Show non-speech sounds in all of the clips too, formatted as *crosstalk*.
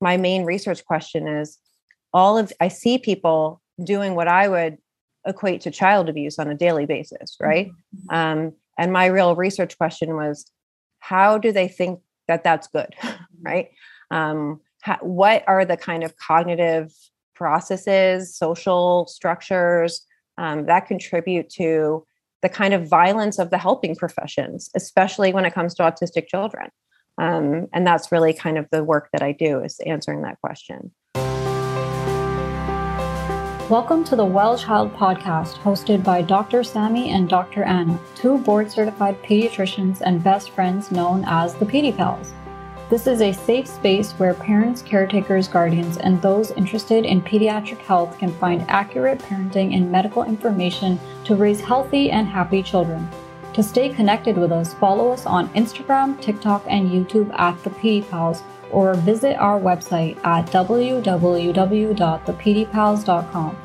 my main research question is all of I see people doing what I would equate to child abuse on a daily basis, right? Mm-hmm. Um, and my real research question was, how do they think that that's good, *laughs* right? Um, how, what are the kind of cognitive processes, social structures um, that contribute to the kind of violence of the helping professions, especially when it comes to autistic children? Um, and that's really kind of the work that I do is answering that question. Welcome to the Well Child podcast, hosted by Dr. Sammy and Dr. Anna, two board certified pediatricians and best friends known as the Pedi Pals. This is a safe space where parents, caretakers, guardians, and those interested in pediatric health can find accurate parenting and medical information to raise healthy and happy children. To stay connected with us, follow us on Instagram, TikTok, and YouTube at The Pedi Pals, or visit our website at www.thepedipals.com.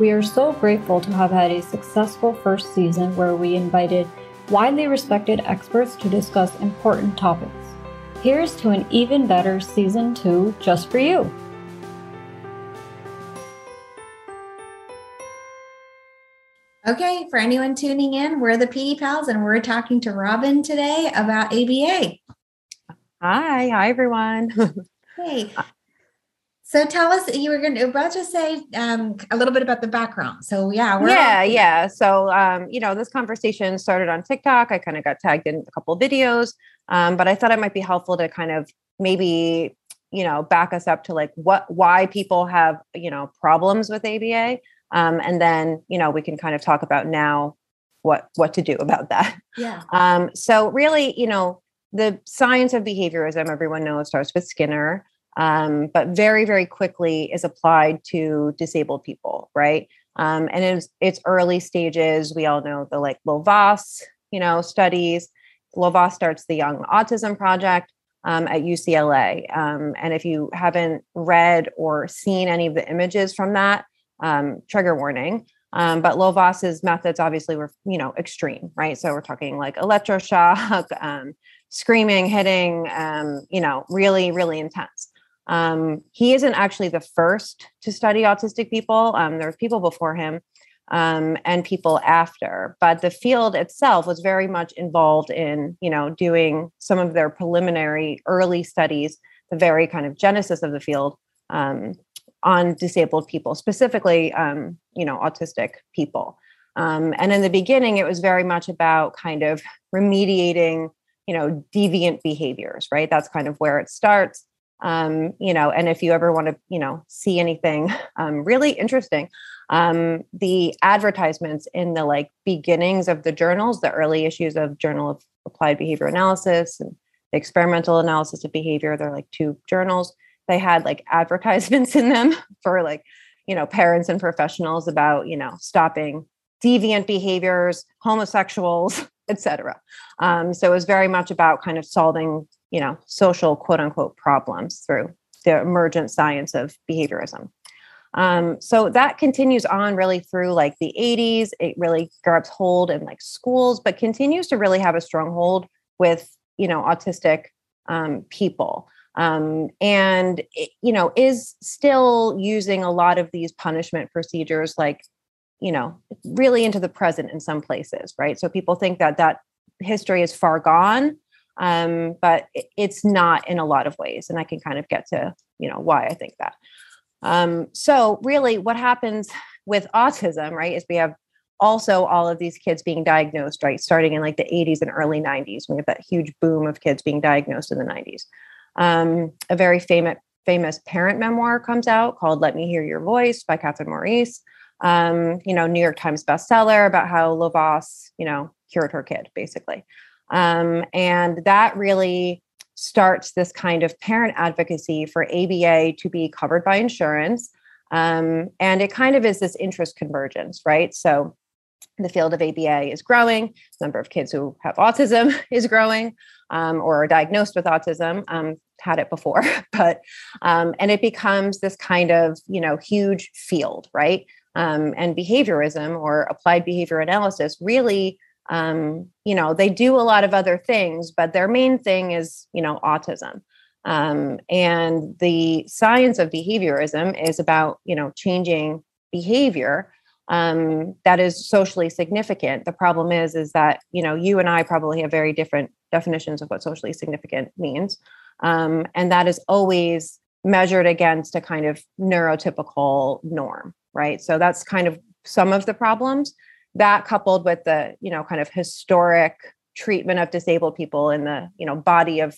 We are so grateful to have had a successful first season where we invited widely respected experts to discuss important topics. Here's to an even better season two just for you. Okay, for anyone tuning in, we're the Pedi Pals and we're talking to Robin today about ABA. Hi, hi everyone. *laughs* hey. So tell us, you were going to about to say um, a little bit about the background. So yeah, yeah, yeah. So um, you know, this conversation started on TikTok. I kind of got tagged in a couple videos, um, but I thought it might be helpful to kind of maybe you know back us up to like what why people have you know problems with ABA um, and then you know we can kind of talk about now what what to do about that. Yeah. Um, so really you know the science of behaviorism everyone knows starts with skinner um, but very very quickly is applied to disabled people right? Um, and it's it's early stages. We all know the like Lovaas, you know studies. Lovaas starts the young autism project um, at UCLA. Um, and if you haven't read or seen any of the images from that, um, trigger warning. Um, but Lovaas's methods obviously were, you know, extreme, right? So we're talking like electroshock, *laughs* um, screaming, hitting, um, you know, really, really intense. Um, he isn't actually the first to study autistic people. Um, there's people before him um, and people after, but the field itself was very much involved in, you know, doing some of their preliminary early studies, the very kind of genesis of the field on disabled people, specifically, um, you know, autistic people. Um, and in the beginning, it was very much about kind of remediating, you know, deviant behaviors, right? That's kind of where it starts. Um, you know, and if you ever want to, you know, see anything *laughs* um, really interesting, um, the advertisements in the like beginnings of the journals, the early issues of Journal of Applied Behavior Analysis and the Experimental Analysis of Behavior, they're like two journals they had like advertisements in them *laughs* for like you know parents and professionals about you know stopping deviant behaviors homosexuals *laughs* etc um, so it was very much about kind of solving you know social quote unquote problems through the emergent science of behaviorism. Um, so that continues on really through like the 80s it really grabs hold in like schools but continues to really have a stronghold with you know autistic um, people um, and you know is still using a lot of these punishment procedures like you know really into the present in some places right? So people think that that history is far gone um, but it's not in a lot of ways and i can kind of get to you know why i think that. Um, so really what happens with autism right is we have also all of these kids being diagnosed right starting in like the 80s and early 90s we have that huge boom of kids being diagnosed in the 90s um, a very famous famous parent memoir comes out called "Let Me Hear Your Voice" by Catherine Maurice. Um, you know, New York Times bestseller about how Lovaas, you know, cured her kid, basically. Um, and that really starts this kind of parent advocacy for ABA to be covered by insurance. Um, and it kind of is this interest convergence, right? So the field of ABA is growing, number of kids who have autism *laughs* is growing um, or are diagnosed with autism. Um, had it before, *laughs* but um, and it becomes this kind of you know huge field, right? Um, and behaviorism or applied behavior analysis really, um, you know, they do a lot of other things, but their main thing is you know autism. Um, and the science of behaviorism is about, you know, changing behavior um, that is socially significant. The problem is, is that you know, you and I probably have very different definitions of what socially significant means, um, and that is always measured against a kind of neurotypical norm, right? So that's kind of some of the problems. That coupled with the you know kind of historic treatment of disabled people in the you know body of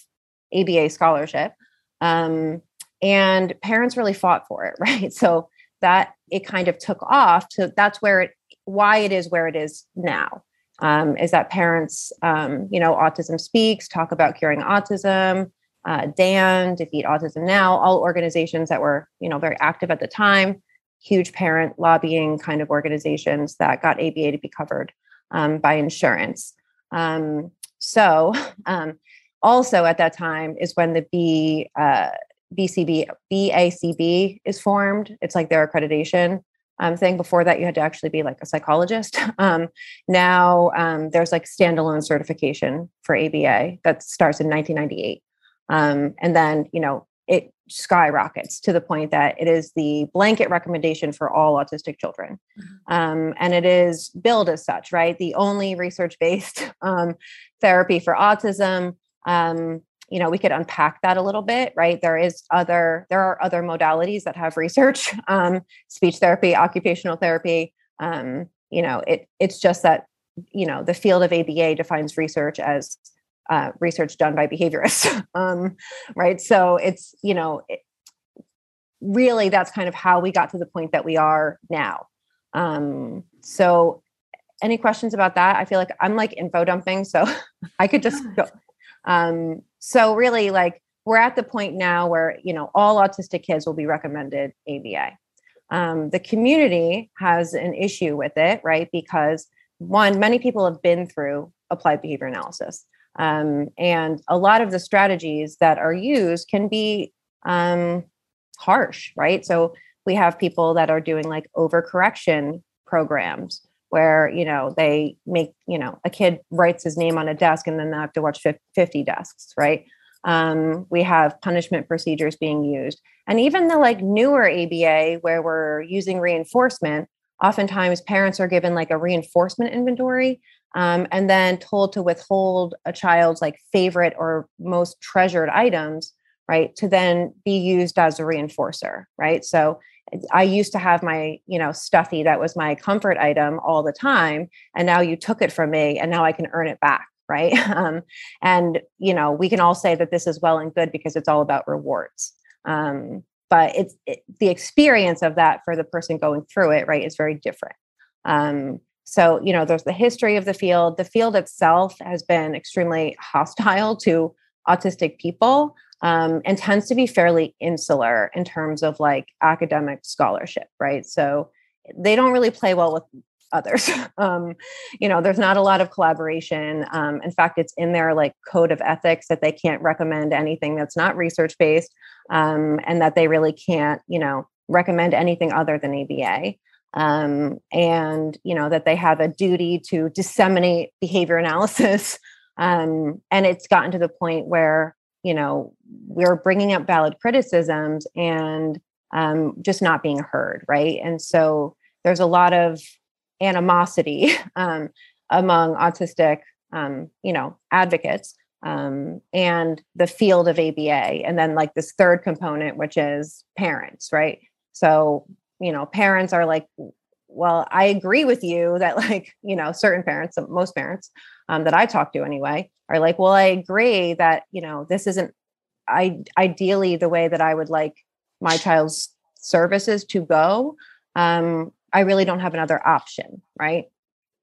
ABA scholarship. Um, and parents really fought for it, *laughs* right? So that it kind of took off. So that's where it, why it is where it is now. Um, is that parents, um, you know, Autism Speaks talk about curing autism, uh, DAN, Defeat Autism Now, all organizations that were, you know, very active at the time, huge parent lobbying kind of organizations that got ABA to be covered um, by insurance. Um, so *laughs* um, also at that time is when the B uh, BCB BACB is formed. It's like their accreditation um, thing. Before that, you had to actually be like a psychologist. *laughs* Um, now um, there's like standalone certification for ABA that starts in 1998, um, and then you know it skyrockets to the point that it is the blanket recommendation for all autistic children, mm-hmm. Um, and it is billed as such. Right, the only research-based *laughs* um, therapy for autism. Um, you know we could unpack that a little bit right? There is other there are other modalities that have research *laughs* um, speech therapy occupational therapy um, you know it it's just that you know the field of aba defines research as uh, research done by behaviorists *laughs* um, right? So it's you know it, really that's kind of how we got to the point that we are now. Um, so any questions about that? I feel like i'm like info dumping so *laughs* i could just go um, so really like we're at the point now where you know all autistic kids will be recommended aba um, the community has an issue with it right? Because one many people have been through applied behavior analysis. Um, and a lot of the strategies that are used can be um, harsh right? So we have people that are doing like overcorrection programs where you know they make you know a kid writes his name on a desk and then they have to watch 50 desks right? Um, we have punishment procedures being used. And even the like newer aba where we're using reinforcement oftentimes parents are given like a reinforcement inventory um, and then told to withhold a child's like favorite or most treasured items right to then be used as a reinforcer right? So I used to have my, you know, stuffy that was my comfort item all the time. And now you took it from me and now I can earn it back. *laughs* Right. Um, and, you know, we can all say that this is well and good because it's all about rewards. Um, but it's it, the experience of that for the person going through it, right, is very different. Um, so, you know, there's the history of the field. The field itself has been extremely *laughs* hostile to autistic people um, and tends to be fairly insular in terms of like academic scholarship, right? So they don't really play well with others. *laughs* um, you know, there's not a lot of collaboration. Um, in fact, it's in their like code of ethics that they can't recommend anything that's not research based, um, and that they really can't, you know, recommend anything other than ABA. Um, and you know that they have a duty to disseminate behavior analysis. *laughs* Um, and it's gotten to the point where you know we're bringing up valid criticisms and um, just not being heard right? And so there's a lot of animosity *laughs* um, among autistic um, you know advocates um, and the field of aba and then like this third component which is parents right? So you know parents are like well i agree with you that *laughs* like you know certain parents most parents um, that i talk to anyway are like well i agree that you know this isn't i ideally the way that i would like my child's services to go um, i really don't have another option right?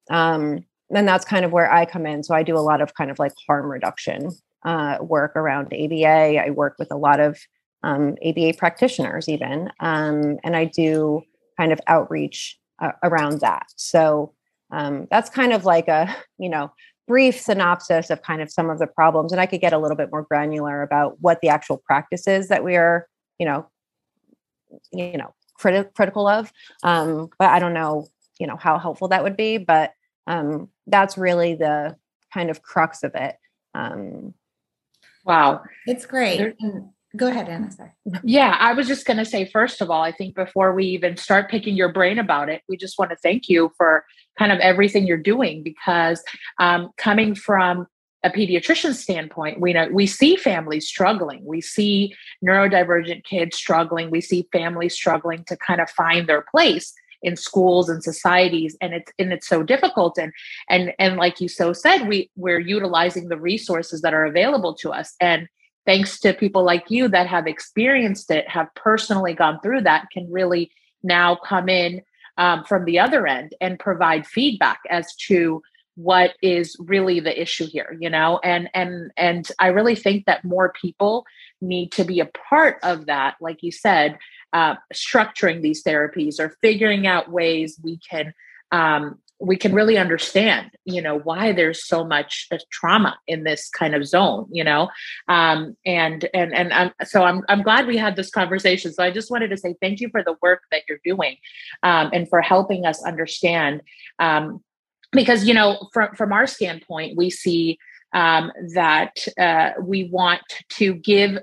Um, and that's kind of where i come in. So i do a lot of kind of like harm reduction uh, work around aba i work with a lot of um, aba practitioners even um, and i do kind of outreach uh, around that. So um, that's kind of like a *laughs* you know brief synopsis of kind of some of the problems and i could get a little bit more granular about what the actual practices that we are you know you know criti- critical of. Um, but i don't know you know how helpful that would be but um, that's really the kind of crux of it. Um, wow. It's great go ahead, Anna. Sorry. Yeah, I was just going to say, first of all, I think before we even start picking your brain about it, we just want to thank you for kind of everything you're doing because um, coming from a pediatrician standpoint, we know we see families struggling. We see neurodivergent kids struggling. We see families struggling to kind of find their place in schools and societies and it's and it's so difficult and and and like you so said we we're utilizing the resources that are available to us and thanks to people like you that have experienced it have personally gone through that can really now come in um, from the other end and provide feedback as to what is really the issue here you know? And and and i really think that more people need to be a part of that like you said uh, structuring these therapies or figuring out ways we can um, we can really understand you know why there's so much uh, trauma in this kind of zone you know? Um, and and and I'm, so I'm, I'm glad we had this conversation. So i just wanted to say thank you for the work that you're doing um, and for helping us understand um, because you know from from our standpoint we see um, that uh, we want to give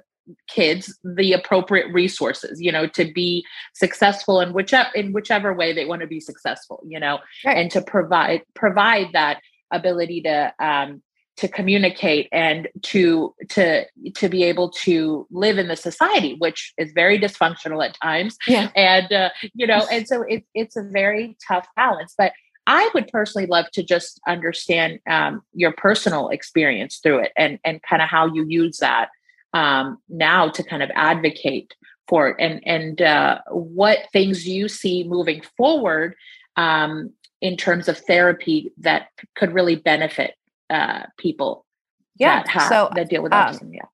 kids the appropriate resources you know to be successful in whichever in whichever way they want to be successful you know right. and to provide provide that ability to um, to communicate and to to to be able to live in the society which is very dysfunctional at times yeah. and uh, you know *laughs* and so it, it's a very tough balance but I would personally love to just understand um, your personal experience through it and and kind of how you use that um, now to kind of advocate for it and and uh, what things you see moving forward um, in terms of therapy that could really benefit uh, people yeah that have, so that deal with um, autism. Yeah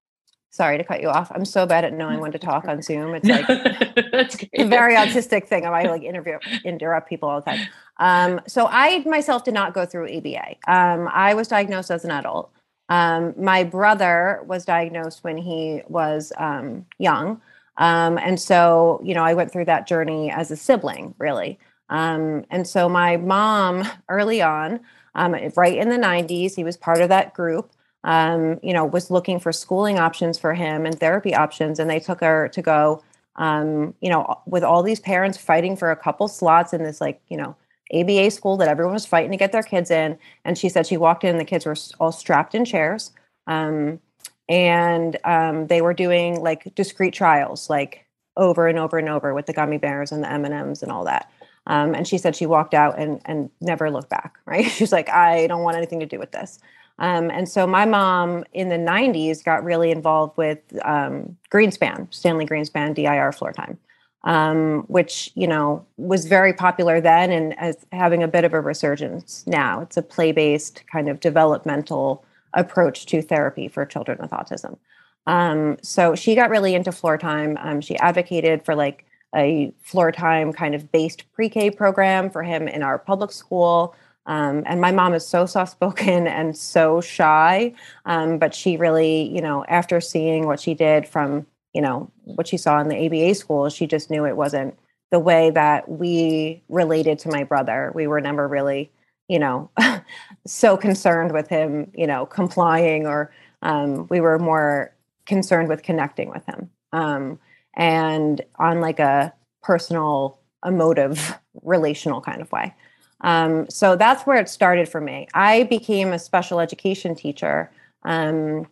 sorry to cut you off. I'm so bad at knowing when to talk on Zoom. It's like *laughs* a very autistic thing. I like interview interrupt people all the time. Um, so I myself did not go through ABA. Um, I was diagnosed as an adult. Um, my brother was diagnosed when he was um, young. Um, and so, you know, I went through that journey as a sibling, really. Um, and so my mom *laughs* early on, right in the 90s, he was part of that group um, you know, was looking for schooling options for him and therapy options. And they took her to go, um, you know, with all these parents fighting for a couple slots in this, like, you know, ABA school that everyone was fighting to get their kids in. And she said she walked in, and the kids were all strapped in chairs. Um, and um, they were doing like discrete trials, like over and over and over with the gummy bears and the M and M's and all that. Um, and she said she walked out and and never looked back. *laughs* Right? She's like, I don't want anything to do with this. Um, and so my mom in the 90s got really involved with um, Greenspan, Stanley Greenspan, DIR floor time, um, which, you know, was very popular then and as having a bit of a resurgence now. It's a play based kind of developmental approach to therapy for children with autism. Um, so she got really into floor time. Um, she advocated for like a floor time kind of based pre K program for him in our public school. Um, and my mom is so soft spoken and so shy. Um, but she really, you know, after seeing what she did from, you know, what she saw in the ABA school, she just knew it wasn't the way that we related to my brother. We were never really, you know, *laughs* so concerned with him, you know, complying or um, we were more concerned with connecting with him. Um, and on like a personal, emotive, relational kind of way. Um, so that's where it started for me. I became a special education teacher um,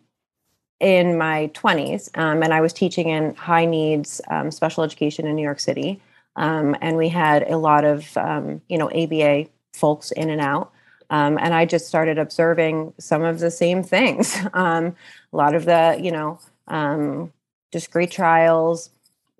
in my 20s, um, and I was teaching in high needs um, special education in New York City. Um, and we had a lot of, um, you know, ABA folks in and out. and I just started observing some of the same things. *laughs* a lot of the, you know, discrete trials,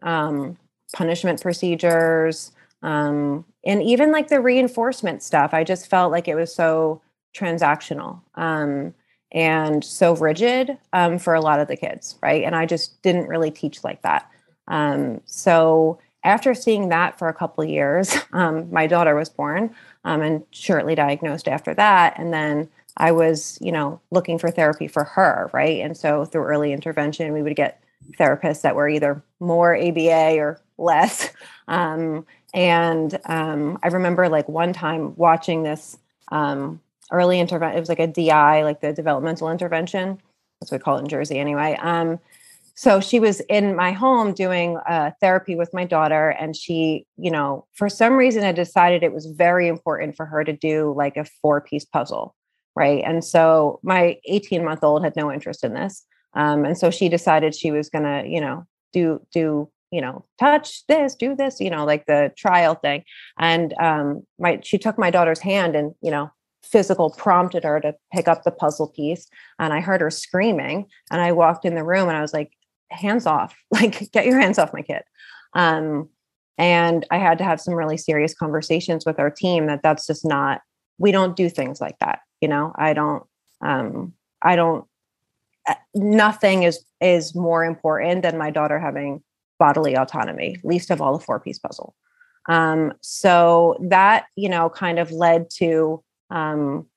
punishment procedures, um, and even like the reinforcement stuff i just felt like it was so transactional um, and so rigid um, for a lot of the kids right? And i just didn't really teach like that. Um, so after seeing that for a couple years *laughs* um, my daughter was born um, and shortly diagnosed after that. And then i was you know looking for therapy for her right? And so through early intervention we would get therapists that were either more aba or less. *laughs* Um, and um, I remember like one time watching this um, early intervention. It was like a DI, like the developmental intervention. That's what we call it in Jersey anyway. Um, so she was in my home doing uh, therapy with my daughter and she you know for some reason i decided it was very important for her to do like a four piece puzzle right and so my 18 month old had no interest in this um, and so she decided she was going to you know do do you know touch this do this you know like the trial thing and um my she took my daughter's hand and you know physical prompted her to pick up the puzzle piece and i heard her screaming and i walked in the room and i was like hands off. *laughs* Like get your hands off my kid. Um and i had to have some really serious conversations with our team that that's just not we don't do things like that you know? I don't um i don't uh, nothing is is more important than my daughter having bodily autonomy least of all the four piece puzzle. Um so that you know kind of led to um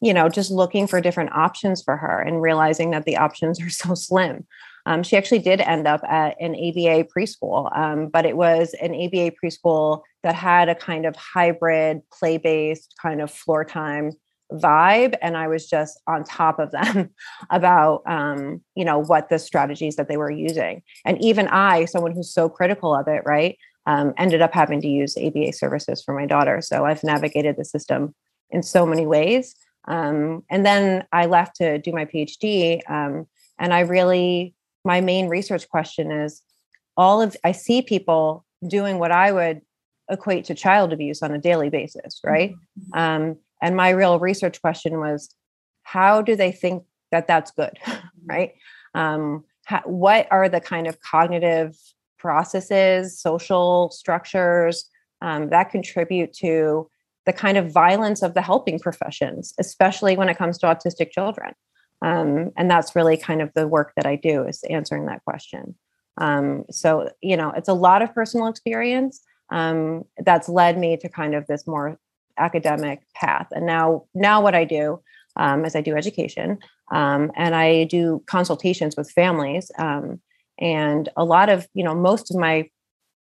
you know just looking for different options for her and realizing that the options are *laughs* so slim. Um, she actually did end up at an ABA preschool, um, but it was an ABA preschool that had a kind of hybrid, play based kind of floor time vibe and i was just on top of them *laughs* about um, you know what the strategies that they were using. And even i someone who's so critical of it right um, ended up having to use aba services for my daughter. So i've navigated the system in so many ways. Um, and then i left to do my phd um, and i really my main research question is all of i see people doing what i would equate to child abuse on a daily basis right? Mm-hmm. um, and my real research question was how do they think that that's good *laughs* right? Um, how, what are the kind of cognitive processes social structures um, that contribute to the kind of violence of the helping professions especially when it comes to autistic children. Um, and that's really kind of the work that i do is answering that question. Um, so you know it's a lot of personal experience um, that's led me to kind of this more academic path. And now now what i do um, is i do education um, and i do consultations with families um, and a lot of you know most of my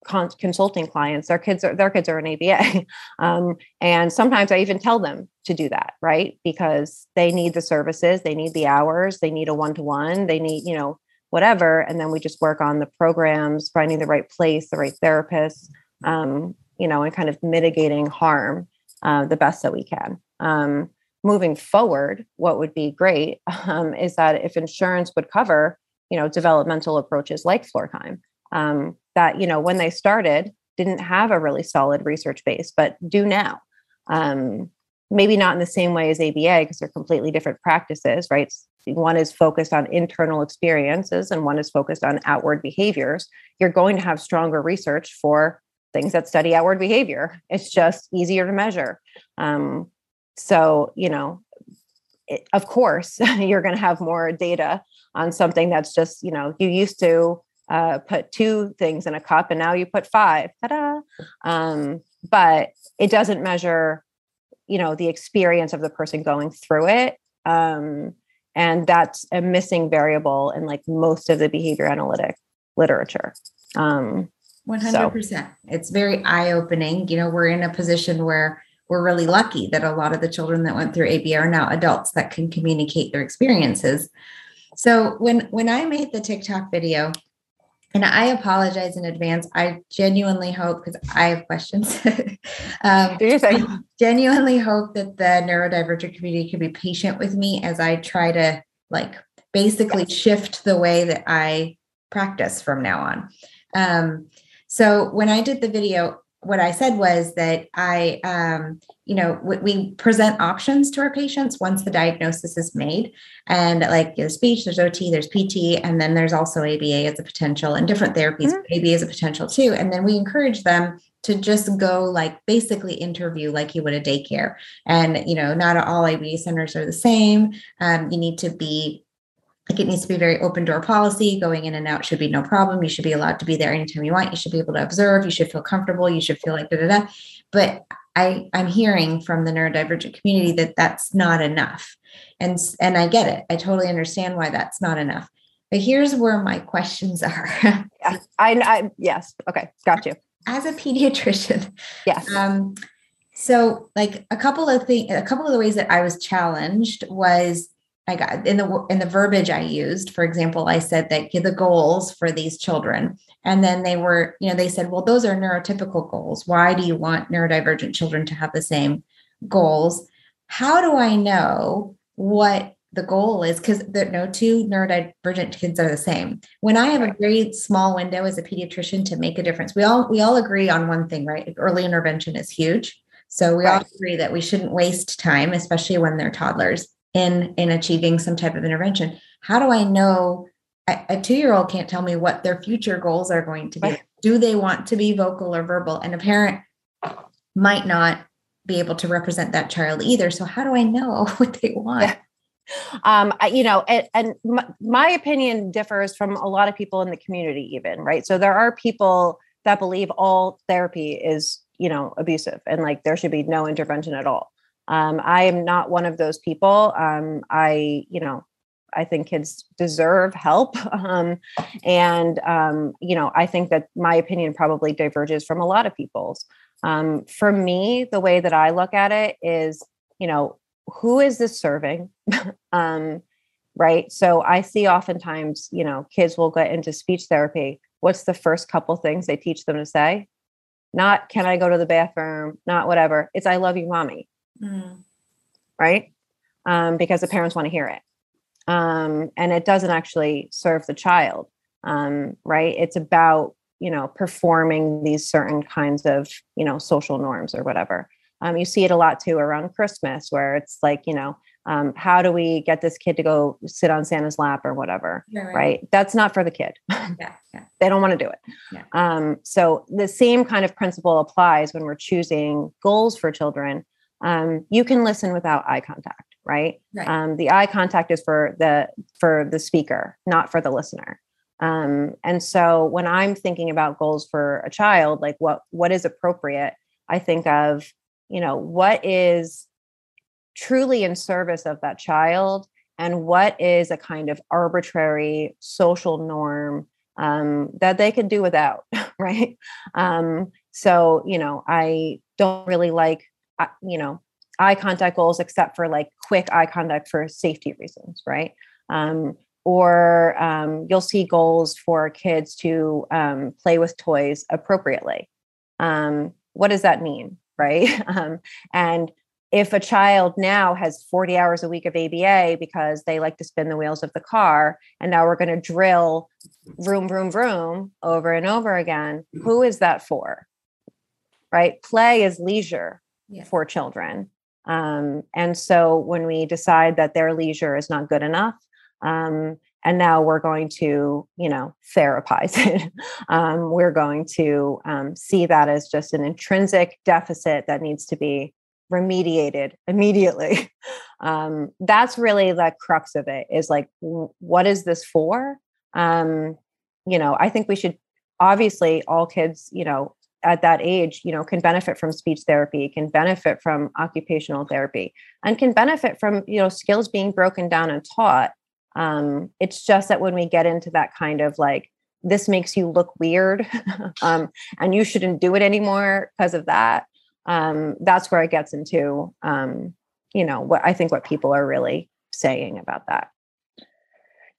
con- consulting clients their kids are their kids are in aba *laughs* um, and sometimes i even tell them to do that right? Because they need the services they need the hours they need a one-to-one they need you know whatever and then we just work on the programs finding the right place the right therapist um, you know and kind of mitigating harm uh, the best that we can. Um, moving forward what would be great *laughs* um, is that if insurance would cover you know developmental approaches like floor time um, that you know when they started didn't have a really solid research base but do now. Um, maybe not in the same way as aba because they're completely different practices right? One is focused on internal experiences and one is focused on outward behaviors. You're going to have stronger research for things that study outward behavior. It's just easier to measure. Um, so you know it, of course *laughs* you're going to have more data on something that's just you know you used to uh, put two things in a cup and now you put five ta-da. Um, but it doesn't measure you know the experience of the person going through it um, and that's a missing variable in like most of the behavior analytic literature. Um, 100% so. it's very eye-opening. You know we're in a position where we're really lucky that a lot of the children that went through aba are now adults that can communicate their experiences. So when when i made the tiktok video and I apologize in advance. I genuinely hope because I have questions. *laughs* um, Do you think? I genuinely hope that the neurodivergent community can be patient with me as I try to like basically yes. shift the way that I practice from now on. Um, so when I did the video, what I said was that I, um, you know, we, we, present options to our patients once the diagnosis is made. And like there's speech, there's OT, there's PT, and then there's also ABA as a potential and different therapies, mm-hmm. ABA as a potential too. And then we encourage them to just go like basically interview like you would a daycare. And, you know, not all ABA centers are the same. Um, you need to be like it needs to be very open door policy. Going in and out should be no problem. You should be allowed to be there anytime you want. You should be able to observe. You should feel comfortable. You should feel like da da da. But I I'm hearing from the neurodivergent community that that's not enough, and and I get it. I totally understand why that's not enough. But here's where my questions *laughs* are. yeah, I, I yes. Okay, got you. As a pediatrician, yes. Um, so like a couple of things, a couple of the ways that I was challenged was I got in the in the verbiage I used. For example, I said that the goals for these children, and then they were, you know, they said, well, those are neurotypical goals. Why do you want neurodivergent children to have the same goals? How do I know what the goal is? Because no two neurodivergent kids are the same. When I have a very small window as a pediatrician to make a difference, we all we all agree on one thing, right? Early intervention is huge. So we right. all agree that we shouldn't waste time, especially when they're toddlers in in achieving some type of intervention. How do i know a, a two-year-old can't tell me what their future goals are going to be. Right. do they want to be vocal or verbal? And a parent might not be able to represent that child either. So how do i know *laughs* what they want? Yeah. um you know and, and my, my opinion differs from a lot of people in the community even right? So there are people that believe all therapy is you know abusive and like there should be no intervention at all um, I am not one of those people. Um, I, you know, I think kids deserve help. *laughs* Um, and, um, you know, I think that my opinion probably diverges from a lot of people's. Um, for me, the way that I look at it is, you know, who is this serving? *laughs* um, right. So I see oftentimes, you know, kids will get into speech therapy. What's the first couple things they teach them to say? Not, can I go to the bathroom? Not whatever. It's, I love you, mommy mm. right? Um, because the parents want to hear it. Um, and it doesn't actually serve the child, um, right? It's about, you know, performing these certain kinds of, you know, social norms or whatever. Um, you see it a lot too around Christmas, where it's like, you know, um, how do we get this kid to go sit on Santa's lap or whatever? right. right? That's not for the kid. Yeah, *laughs* yeah. they don't want to do it. Yeah. Um, so the same kind of principle applies when we're choosing goals for children um, you can listen without eye contact right, right. Um, the eye contact is for the for the speaker not for the listener. Um, and so when i'm thinking about goals for a child like what what is appropriate i think of you know what is truly in service of that child and what is a kind of arbitrary social norm um, that they could do without *laughs* right? Um, so you know i don't really like you know, eye contact goals except for like quick eye contact for safety reasons, right? Um, or um, you'll see goals for kids to um, play with toys appropriately. Um, what does that mean, *laughs* right? Um, and if a child now has 40 hours a week of ABA because they like to spin the wheels of the car, and now we're going to drill room, room, room over and over again, who is that for? Right? Play is leisure yeah. for children. Um, and so when we decide that their leisure is not good enough, um, and now we're going to, you know, therapize *laughs* it, um, we're going to um, see that as just an intrinsic deficit that needs to be remediated immediately. *laughs* Um, that's really the crux of it is like, what is this for? Um, you know, I think we should obviously all kids, you know, at that age you know can benefit from speech therapy can benefit from occupational therapy and can benefit from you know skills being broken down and taught. Um, it's just that when we get into that kind of like this makes you look weird *laughs* um, and you shouldn't do it anymore because of that um, that's where it gets into um, you know what i think what people are really saying about that.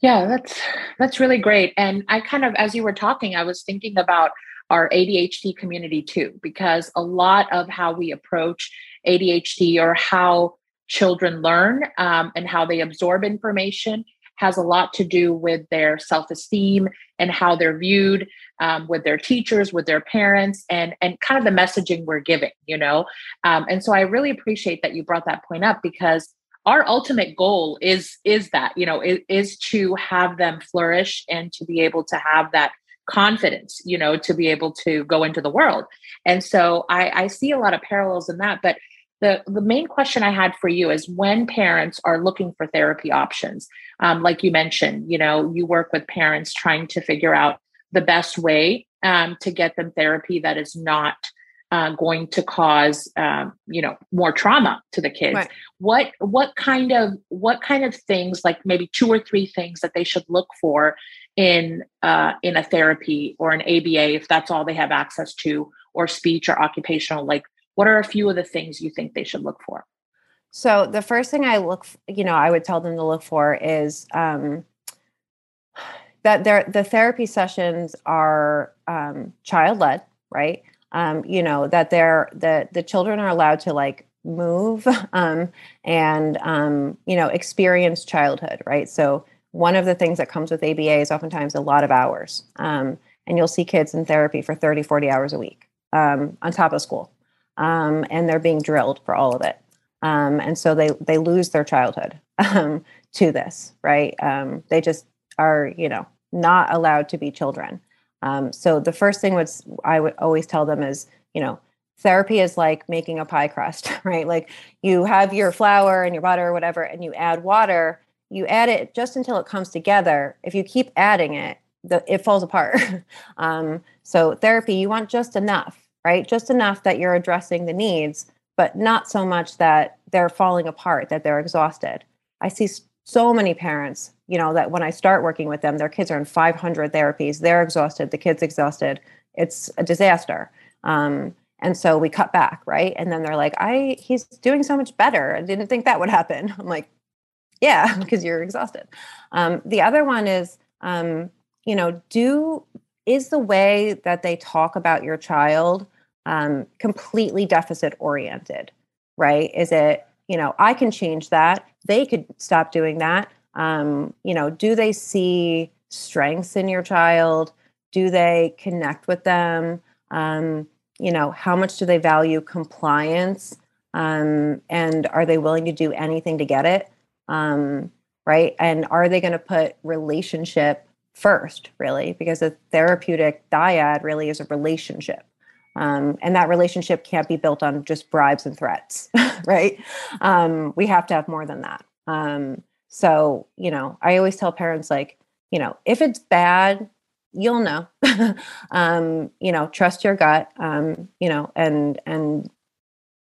Yeah that's that's really great and i kind of as you were talking i was thinking about our ADHD community too, because a lot of how we approach ADHD or how children learn um, and how they absorb information has a lot to do with their self-esteem and how they're viewed um, with their teachers with their parents and and kind of the messaging we're giving you know? Um, and so i really appreciate that you brought that point up because our ultimate goal is is that you know is, is to have them flourish and to be able to have that confidence you know to be able to go into the world. And so i i see a lot of parallels in that but the the main question i had for you is when parents are looking for therapy options um, like you mentioned you know you work with parents trying to figure out the best way um, to get them therapy that is not uh, going to cause um, you know more trauma to the kids right. what what kind of what kind of things like maybe two or three things that they should look for in uh, in a therapy or an ABA if that's all they have access to, or speech or occupational? Like, what are a few of the things you think they should look for? So the first thing I look, you know, I would tell them to look for is um, that their the therapy sessions are um, child led, right? Um, you know that they're the the children are allowed to like move *laughs* um, and um, you know experience childhood, right? So one of the things that comes with ABA is oftentimes a lot of hours, um, and you'll see kids in therapy for 30, 40 hours a week um, on top of school, um, and they're being drilled for all of it, um, and so they they lose their childhood *laughs* to this, right? Um, they just are, you know, not allowed to be children. Um, so the first thing was I would always tell them is, you know, therapy is like making a pie crust, *laughs* right? Like you have your flour and your butter or whatever, and you add water. You add it just until it comes together. If you keep adding it, the, it falls apart. *laughs* um, so therapy, you want just enough, right? Just enough that you're addressing the needs, but not so much that they're falling apart, that they're exhausted. I see so many parents, you know, that when I start working with them, their kids are in 500 therapies. They're exhausted. The kid's exhausted. It's a disaster. Um, and so we cut back, right? And then they're like, "I, he's doing so much better. I didn't think that would happen." *laughs* I'm like, "Yeah, *laughs* because you're exhausted." Um, the other one is, um, you know, do is the way that they talk about your child um, completely deficit oriented, right? Is it you know i can change that they could stop doing that. Um, you know do they see strengths in your child? Do they connect with them? Um, you know how much do they value compliance? Um, and are they willing to do anything to get it? Um, right? And are they going to put relationship first really? Because a therapeutic dyad really is a relationship um, and that relationship can't be built on just bribes and threats, *laughs* right? Um, we have to have more than that. Um, so, you know, I always tell parents, like, you know, if it's bad, you'll know. *laughs* Um, you know, trust your gut. Um, you know, and and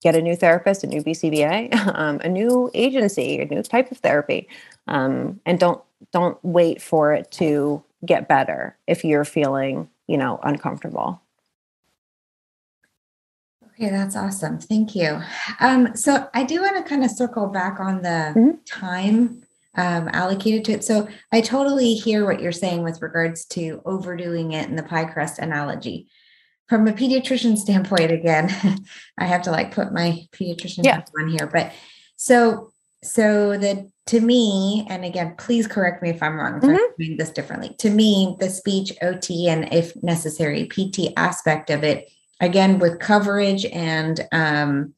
get a new therapist, a new BCBA, *laughs* um, a new agency, a new type of therapy, and don't don't wait for it to get better if you're feeling, you know, uncomfortable. Okay, that's awesome. Thank you. Um, so I do want to kind of circle back on the mm-hmm. time um, allocated to it. So I totally hear what you're saying with regards to overdoing it in the pie crust analogy. From a pediatrician standpoint, again, *laughs* I have to like put my pediatrician yeah. on here. But so so the to me, and again, please correct me if I'm wrong, if mm-hmm. I'm doing this differently. To me, the speech, OT, and if necessary, PT aspect of it again with coverage and um,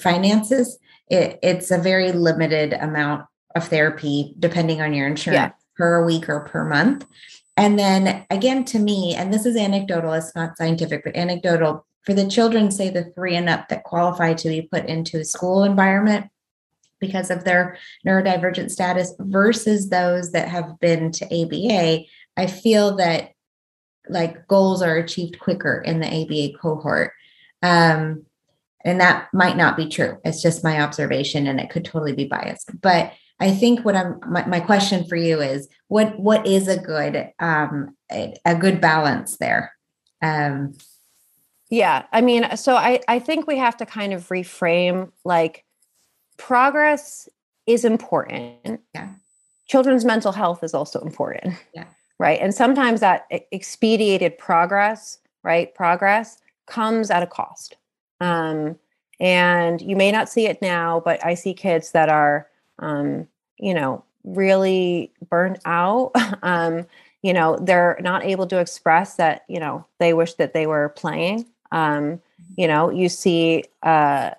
finances it, it's a very limited amount of therapy depending on your insurance yeah. per week or per month and then again to me and this is anecdotal it's not scientific but anecdotal for the children say the three and up that qualify to be put into a school environment because of their neurodivergent status versus those that have been to aba i feel that like goals are achieved quicker in the ABA cohort. Um, and that might not be true. It's just my observation and it could totally be biased. But I think what I'm my, my question for you is what what is a good um a, a good balance there? Um yeah, I mean, so I I think we have to kind of reframe like progress is important. Yeah. Children's mental health is also important. Yeah right? And sometimes that expedited progress, right? Progress comes at a cost. Um, and you may not see it now, but I see kids that are, um, you know, really burnt out. *laughs* um, you know, they're not able to express that, you know, they wish that they were playing. Um, you know, you see uh,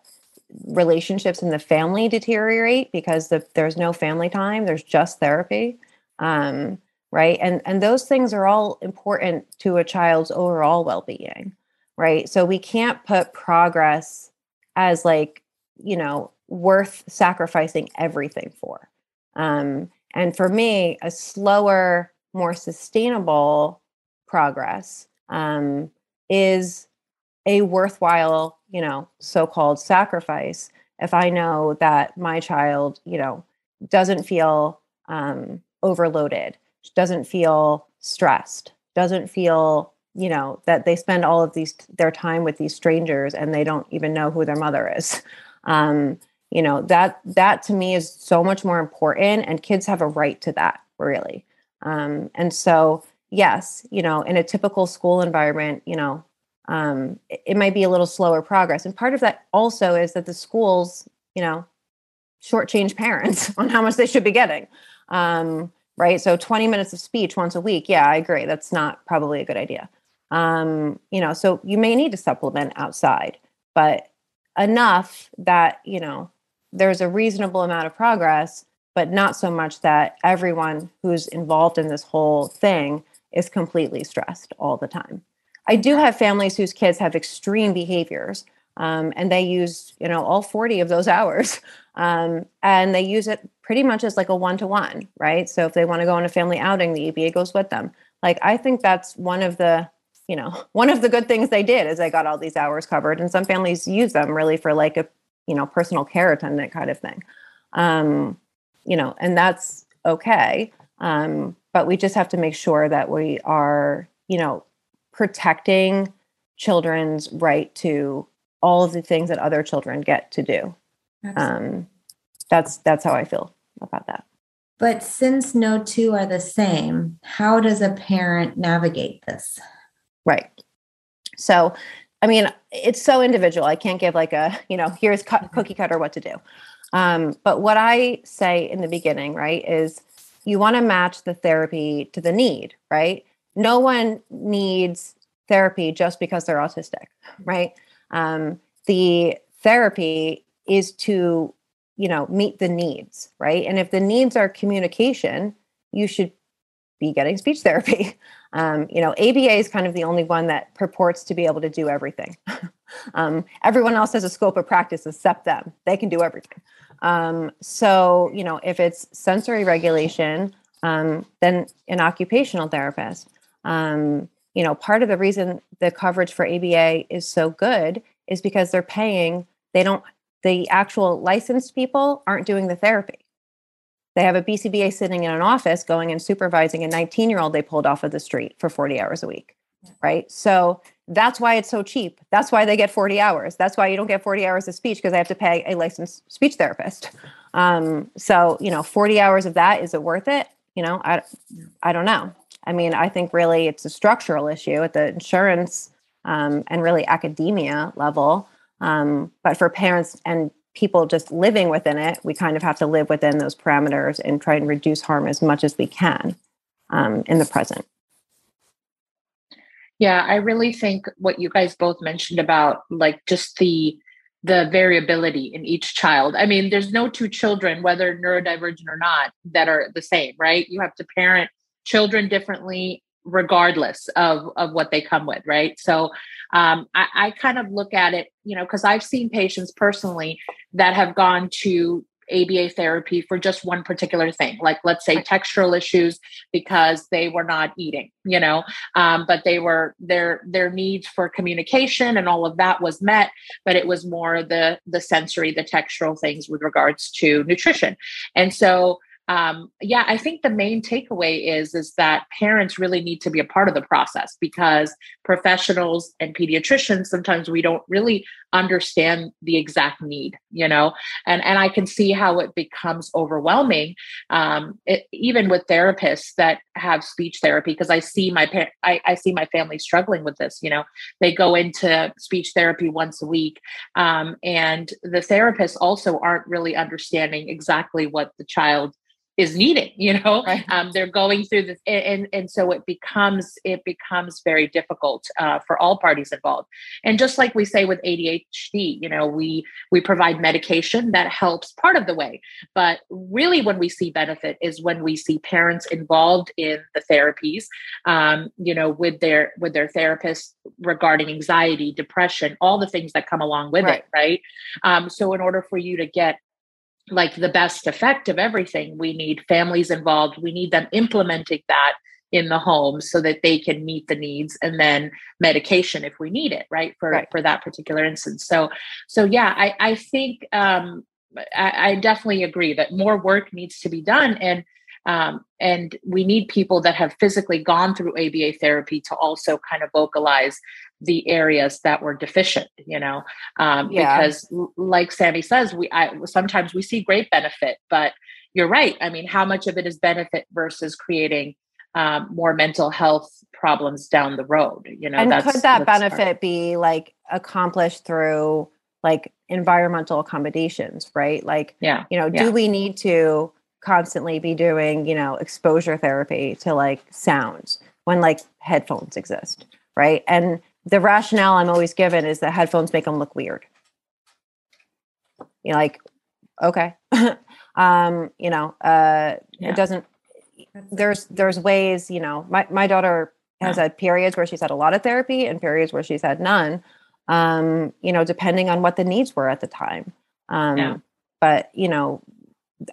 relationships in the family deteriorate because the, there's no family time, there's just therapy. Um, right? And and those things are all important to a child's overall well-being right? So we can't put progress as like you know worth sacrificing everything for. Um and for me a slower more sustainable progress um is a worthwhile you know so-called sacrifice if i know that my child you know doesn't feel um overloaded doesn't feel stressed, doesn't feel, you know, that they spend all of these their time with these strangers and they don't even know who their mother is. *laughs* Um, you know that that to me is so much more important and kids have a right to that really. Um, and so yes you know in a typical school environment you know um, it, it might be a little slower progress. And part of that also is that the schools you know shortchange parents *laughs* on how much they should be getting. Um, right? So 20 minutes of speech once a week yeah i agree that's not probably a good idea. Um, you know so you may need to supplement outside but enough that you know there's a reasonable amount of progress, but not so much that everyone who's involved in this whole thing is completely stressed all the time. I do have families whose kids have extreme behaviors, um, and they use you know all 40 of those *laughs* hours, um, and they use it pretty much as like a one to one, right? So if they want to go on a family outing, the ABA goes with them. Like I think that's one of the you know *laughs* one of the good things they did is they got all these hours covered, and some families use them really for like a you know personal care attendant kind of thing um, you know and that's okay um, but we just have to make sure that we are you know protecting children's right to all of the things that other children get to do um, that's that's how i feel about that but since no two are the same how does a parent navigate this right so I mean, it's so individual. I can't give like a, you know, here's mm-hmm. cookie cutter what to do. Um, but what I say in the beginning, right, is you want to match the therapy to the need, right? No one needs therapy just because they're autistic, right? Um, the therapy is to, you know, meet the needs, right? And if the needs are communication, you should be getting speech therapy. *laughs* Um, you know, ABA is kind of the only one that purports to be able to do everything. *laughs* um, everyone else has a scope of practice except them. They can do everything. Um, so, you know, if it's sensory regulation, um, then an occupational therapist. Um, you know, part of the reason the coverage for ABA is so good is because they're paying, they don't, the actual licensed people aren't doing the therapy. They have a BCBA sitting in an office going and supervising a 19 year old they pulled off of the street for 40 hours a week. Right. So that's why it's so cheap. That's why they get 40 hours. That's why you don't get 40 hours of speech because I have to pay a licensed speech therapist. Um, so, you know, 40 hours of that, is it worth it? You know, I, I don't know. I mean, I think really it's a structural issue at the insurance um, and really academia level. Um, but for parents and people just living within it, we kind of have to live within those parameters and try and reduce harm as much as we can um, in the present. Yeah, I really think what you guys both mentioned about like just the the variability in each child. I mean, there's no two children, whether neurodivergent or not, that are the same, right? You have to parent children differently regardless of of what they come with right? So um, I, I kind of look at it you know because i've seen patients personally that have gone to ABA therapy for just one particular thing, like let's say textural issues because they were not eating, you know, um, but they were their their needs for communication and all of that was met, but it was more the the sensory, the textural things with regards to nutrition, and so um, yeah i think the main takeaway is is that parents really need to be a part of the process because professionals and pediatricians sometimes we don't really understand the exact need you know? And and i can see how it becomes overwhelming um, it, even with therapists that have speech therapy because i see my pa- I, I see my family struggling with this you know? They go into speech therapy once a week um, and the therapists also aren't really understanding exactly what the child is needing you know right. um, they're going through this and and so it becomes it becomes very difficult uh, for all parties involved and just like we say with adhd you know we we provide medication that helps part of the way but really when we see benefit is when we see parents involved in the therapies um, you know with their with their therapist regarding anxiety depression all the things that come along with right. it right um, so in order for you to get like the best effect of everything. We need families involved. We need them implementing that in the home so that they can meet the needs and then medication if we need it right for right. for that particular instance. So so yeah i i think um I, I definitely agree that more work needs to be done and um, and we need people that have physically gone through ABA therapy to also kind of vocalize the areas that were deficient you know um, Yeah. because like sammy says we I, sometimes we see great benefit but you're right i mean how much of it is benefit versus creating um, more mental health problems down the road you know and that's could that that's hard. benefit be like accomplished through like environmental accommodations right like yeah you know Yeah. do we need to constantly be doing you know exposure therapy to like sounds when like headphones exist right and the rationale i'm always given is that headphones make them look weird you're like okay *laughs* um you know uh Yeah. it doesn't there's there's ways you know my, my daughter has had periods where she's had a lot of therapy and periods where she's had none um you know depending on what the needs were at the time um Yeah. but you know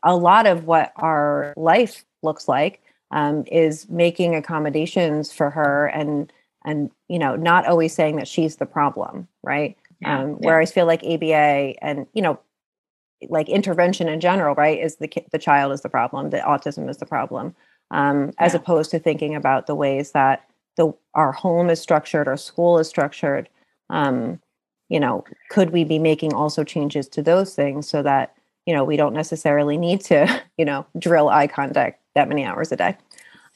a lot of what our life looks like um, is making accommodations for her and and you know not always saying that she's the problem right Yeah. um, Yeah. where I feel like ABA and you know like intervention in general right is the ki- the child is the problem the autism is the problem um, as Yeah. opposed to thinking about the ways that the our home is structured our school is structured um, you know could we be making also changes to those things so that you know we don't necessarily need to *laughs* you know drill eye contact that many hours a day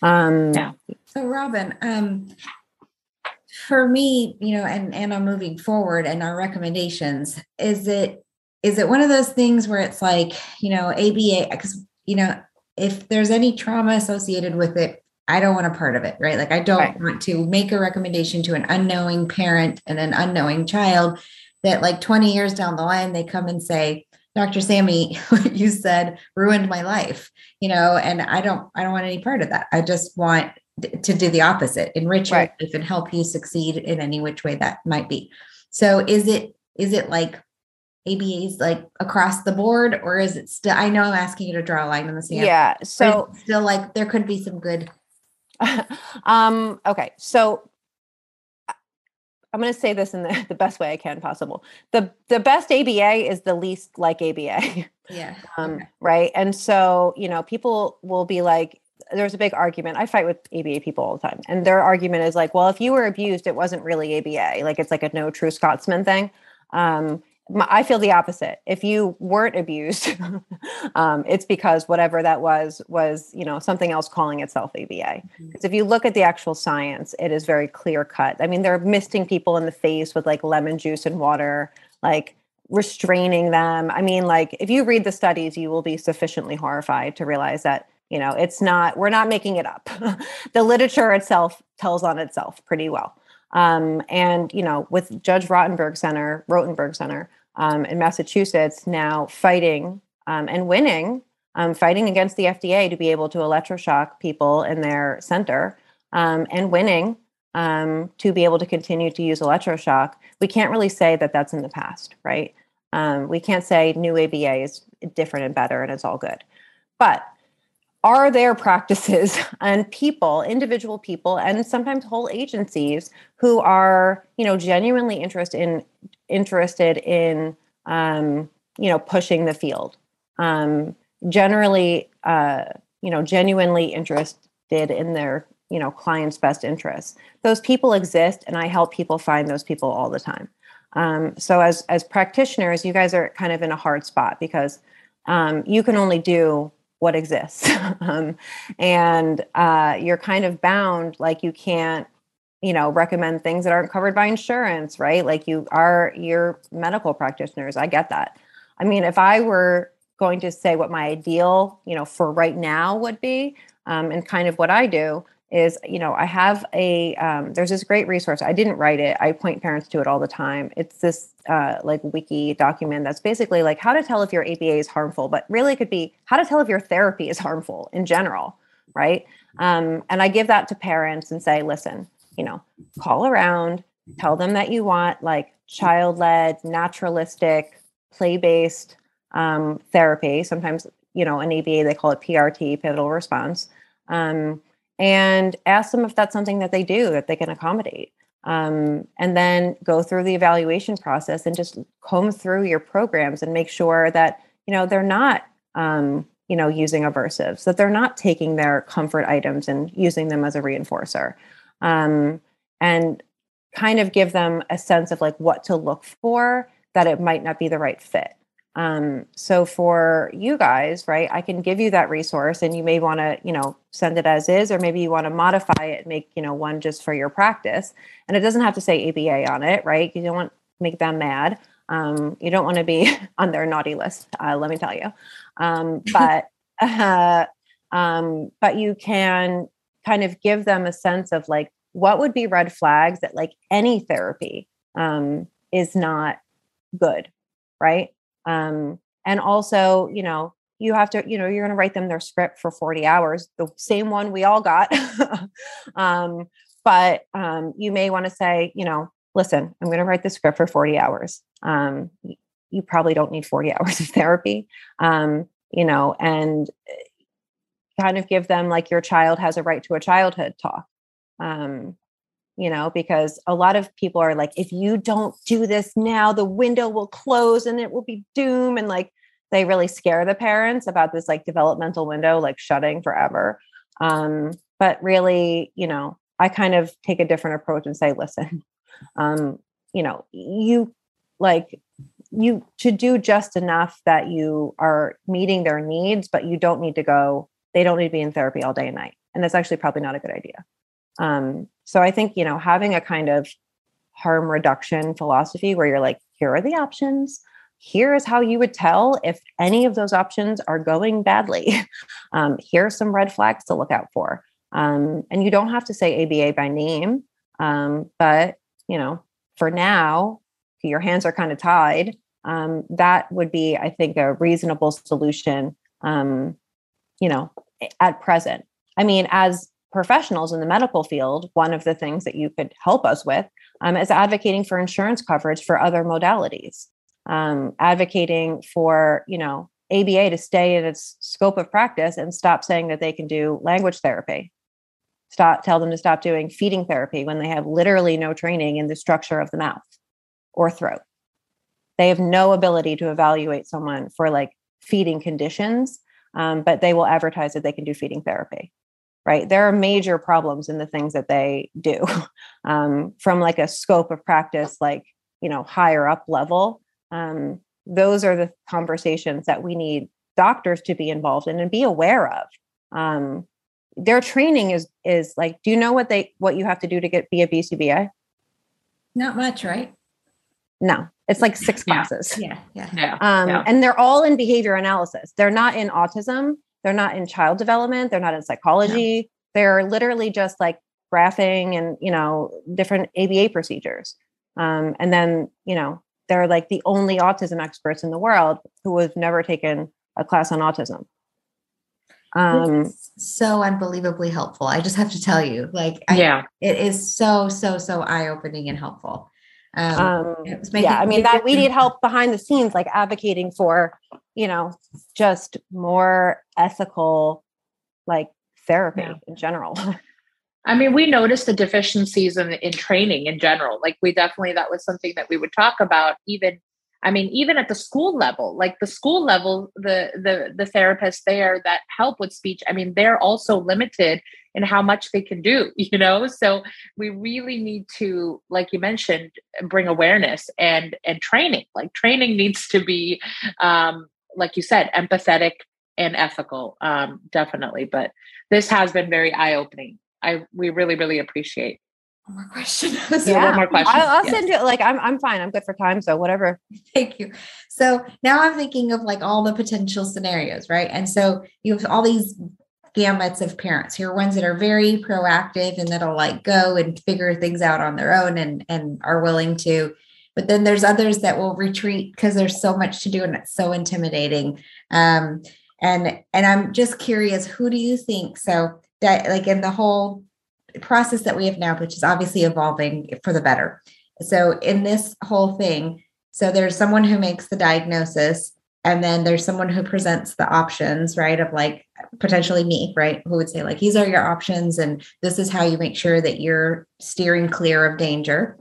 um Yeah. So, Robin, um, for me, you know, and Anna, moving forward, and our recommendations, is it is it one of those things where it's like, you know, ABA, because you know, if there's any trauma associated with it, I don't want a part of it, right? Like, I don't Right. want to make a recommendation to an unknowing parent and an unknowing child that, like, 20 years down the line, they come and say, Dr. Sammy, *laughs* what you said ruined my life, you know, and I don't, I don't want any part of that. I just want to do the opposite, enrich your life and help you succeed in any which way that might be. So is it, is it like ABAs like across the board or is it still, I know I'm asking you to draw a line in the sand. yeah so still like there could be some good. *laughs* um okay so i'm going to say this in the, *laughs* the best way i can possible the the best aba is the least like aba Yeah. *laughs* um, Okay. right and so you know people will be like there's a big argument. I fight with aba people all the time and their argument is like well if you were abused it wasn't really aba like it's like a no true scotsman thing. Um, my, i feel the opposite. If you weren't abused *laughs* um, it's because whatever that was was you know something else calling itself aba because if you look at the actual science it is very clear cut. I mean they're misting people in the face with like lemon juice and water like restraining them. I mean, like if you read the studies, you will be sufficiently horrified to realize that, you know, it's not, we're not making it up. *laughs* the literature itself tells on itself pretty well. Um, and, you know, with Judge Rotenberg Center, Rotenberg Center um, in Massachusetts now fighting um, and winning, um, fighting against the FDA to be able to electroshock people in their center um, and winning um, to be able to continue to use electroshock, we can't really say that that's in the past, right? We can't say new ABA is different and better and it's all good. But are there practices *laughs* and people, individual people, and sometimes whole agencies who are, you know, genuinely interested in interested in, um, you know, pushing the field? Um, generally, uh, you know, genuinely interested in their you know clients best interests those people exist and i help people find those people all the time um, so as as practitioners you guys are kind of in a hard spot because um, you can only do what exists. *laughs* Um, and uh, you're kind of bound like you can't you know recommend things that aren't covered by insurance right? Like you are your medical practitioners. I get that. I mean if i were going to say what my ideal you know for right now would be um, and kind of what i do is you know i have a um, there's this great resource. I didn't write it. I point parents to it all the time. It's this uh, like wiki document that's basically like how to tell if your aba is harmful but really it could be how to tell if your therapy is harmful in general right? Um, and i give that to parents and say listen you know call around tell them that you want like child-led naturalistic play-based um, therapy sometimes you know an aba they call it prt pivotal response um, and ask them if that's something that they do that they can accommodate um, and then go through the evaluation process and just comb through your programs and make sure that you know they're not um, you know using aversives that they're not taking their comfort items and using them as a reinforcer um, and kind of give them a sense of like what to look for that it might not be the right fit. Um, so for you guys, right, I can give you that resource and you may want to, you know, send it as is, or maybe you want to modify it and make, you know, one just for your practice. And it doesn't have to say ABA on it, right? You don't want to make them mad. Um, you don't want to be *laughs* on their naughty list, uh, let me tell you. Um, *laughs* but uh, *laughs* um, but you can kind of give them a sense of like what would be red flags that like any therapy um, is not good, right? Um, and also, you know, you have to, you know, you're going to write them their script for 40 hours, the same one we all got. *laughs* um, but um, you may want to say, you know, listen, I'm going to write the script for 40 hours. Um, you probably don't need 40 *laughs* hours of therapy, um, you know, and eh, kind of give them like your child has a right to a childhood talk. Um, you know, because a lot of people are like, if you don't do this now, the window will close and it will be doom. And like, they really scare the parents about this like developmental window, like shutting forever. Um, but really, you know, I kind of take a different approach and say, listen, *laughs* um, you know, you like you to do just enough that you are meeting their needs, but you don't need to go, they don't need to be in therapy all day and night. And that's actually probably not a good idea. Um, so I think, you know, having a kind of harm reduction philosophy where you're like, here are the options. Here is how you would tell if any of those options are going badly. *laughs* um, here are some red flags to look out for. Um, and you don't have to say ABA by name, um, but you know, for now, your hands are kind of tied. Um, that would be, I think, a reasonable solution. Um, you know, at present. I mean, as professionals in the medical field, one of the things that you could help us with um, is advocating for insurance coverage for other modalities, um, advocating for you know ABA to stay in its scope of practice and stop saying that they can do language therapy. Stop tell them to stop doing feeding therapy when they have literally no training in the structure of the mouth or throat. They have no ability to evaluate someone for like feeding conditions, um, but they will advertise that they can do feeding therapy right? There are major problems in the things that they do *laughs* um, from like a scope of practice like you know higher up level. Um, those are the conversations that we need doctors to be involved in and be aware of. Um, their training is is like do you know what they what you have to do to get be a bcba not much right? No it's like six classes. yeah yeah, Yeah. um, Yeah. and they're all in behavior analysis. They're not in autism they're not in child development they're not in psychology they're literally just like graphing and you know different aba procedures um, and then you know they're like the only autism experts in the world who have never taken a class on autism um, so unbelievably helpful. I just have to tell you, like, I, yeah. it is so, so, so eye opening and helpful. Um, um, it was making yeah i mean that we need help behind the scenes like advocating for you know just more ethical like therapy Yeah. in general *laughs* I mean, we noticed the deficiencies in, in training in general. Like, we definitely, that was something that we would talk about, even, I mean, even at the school level, like the school level, the, the, the therapists there that help with speech, I mean, they're also limited in how much they can do, *laughs* you know? So we really need to, like you mentioned, bring awareness and, and training. Like, training *laughs* needs to be, um, like you said, empathetic and ethical, um, definitely. But this has been very eye opening. I we really really appreciate. One more question. *laughs* Yeah, one more question. I'll, I'll Yes. send you like I'm I'm fine. I'm good for time. So whatever. Thank you. So now I'm thinking of like all the potential scenarios, right? And so you have all these gamuts of parents. Here are ones that are very proactive and that'll like go and figure things out on their own and and are willing to. But then there's others that will retreat because there's so much to do and it's so intimidating. Um, and and I'm just curious, who do you think? So that like in the whole process that we have now, which is obviously evolving for the better. So in this whole thing, so there's someone who makes the diagnosis, and then there's someone who presents the options, right? Of like potentially me, right? Who would say, like, these are your options, and this is how you make sure that you're steering clear of danger.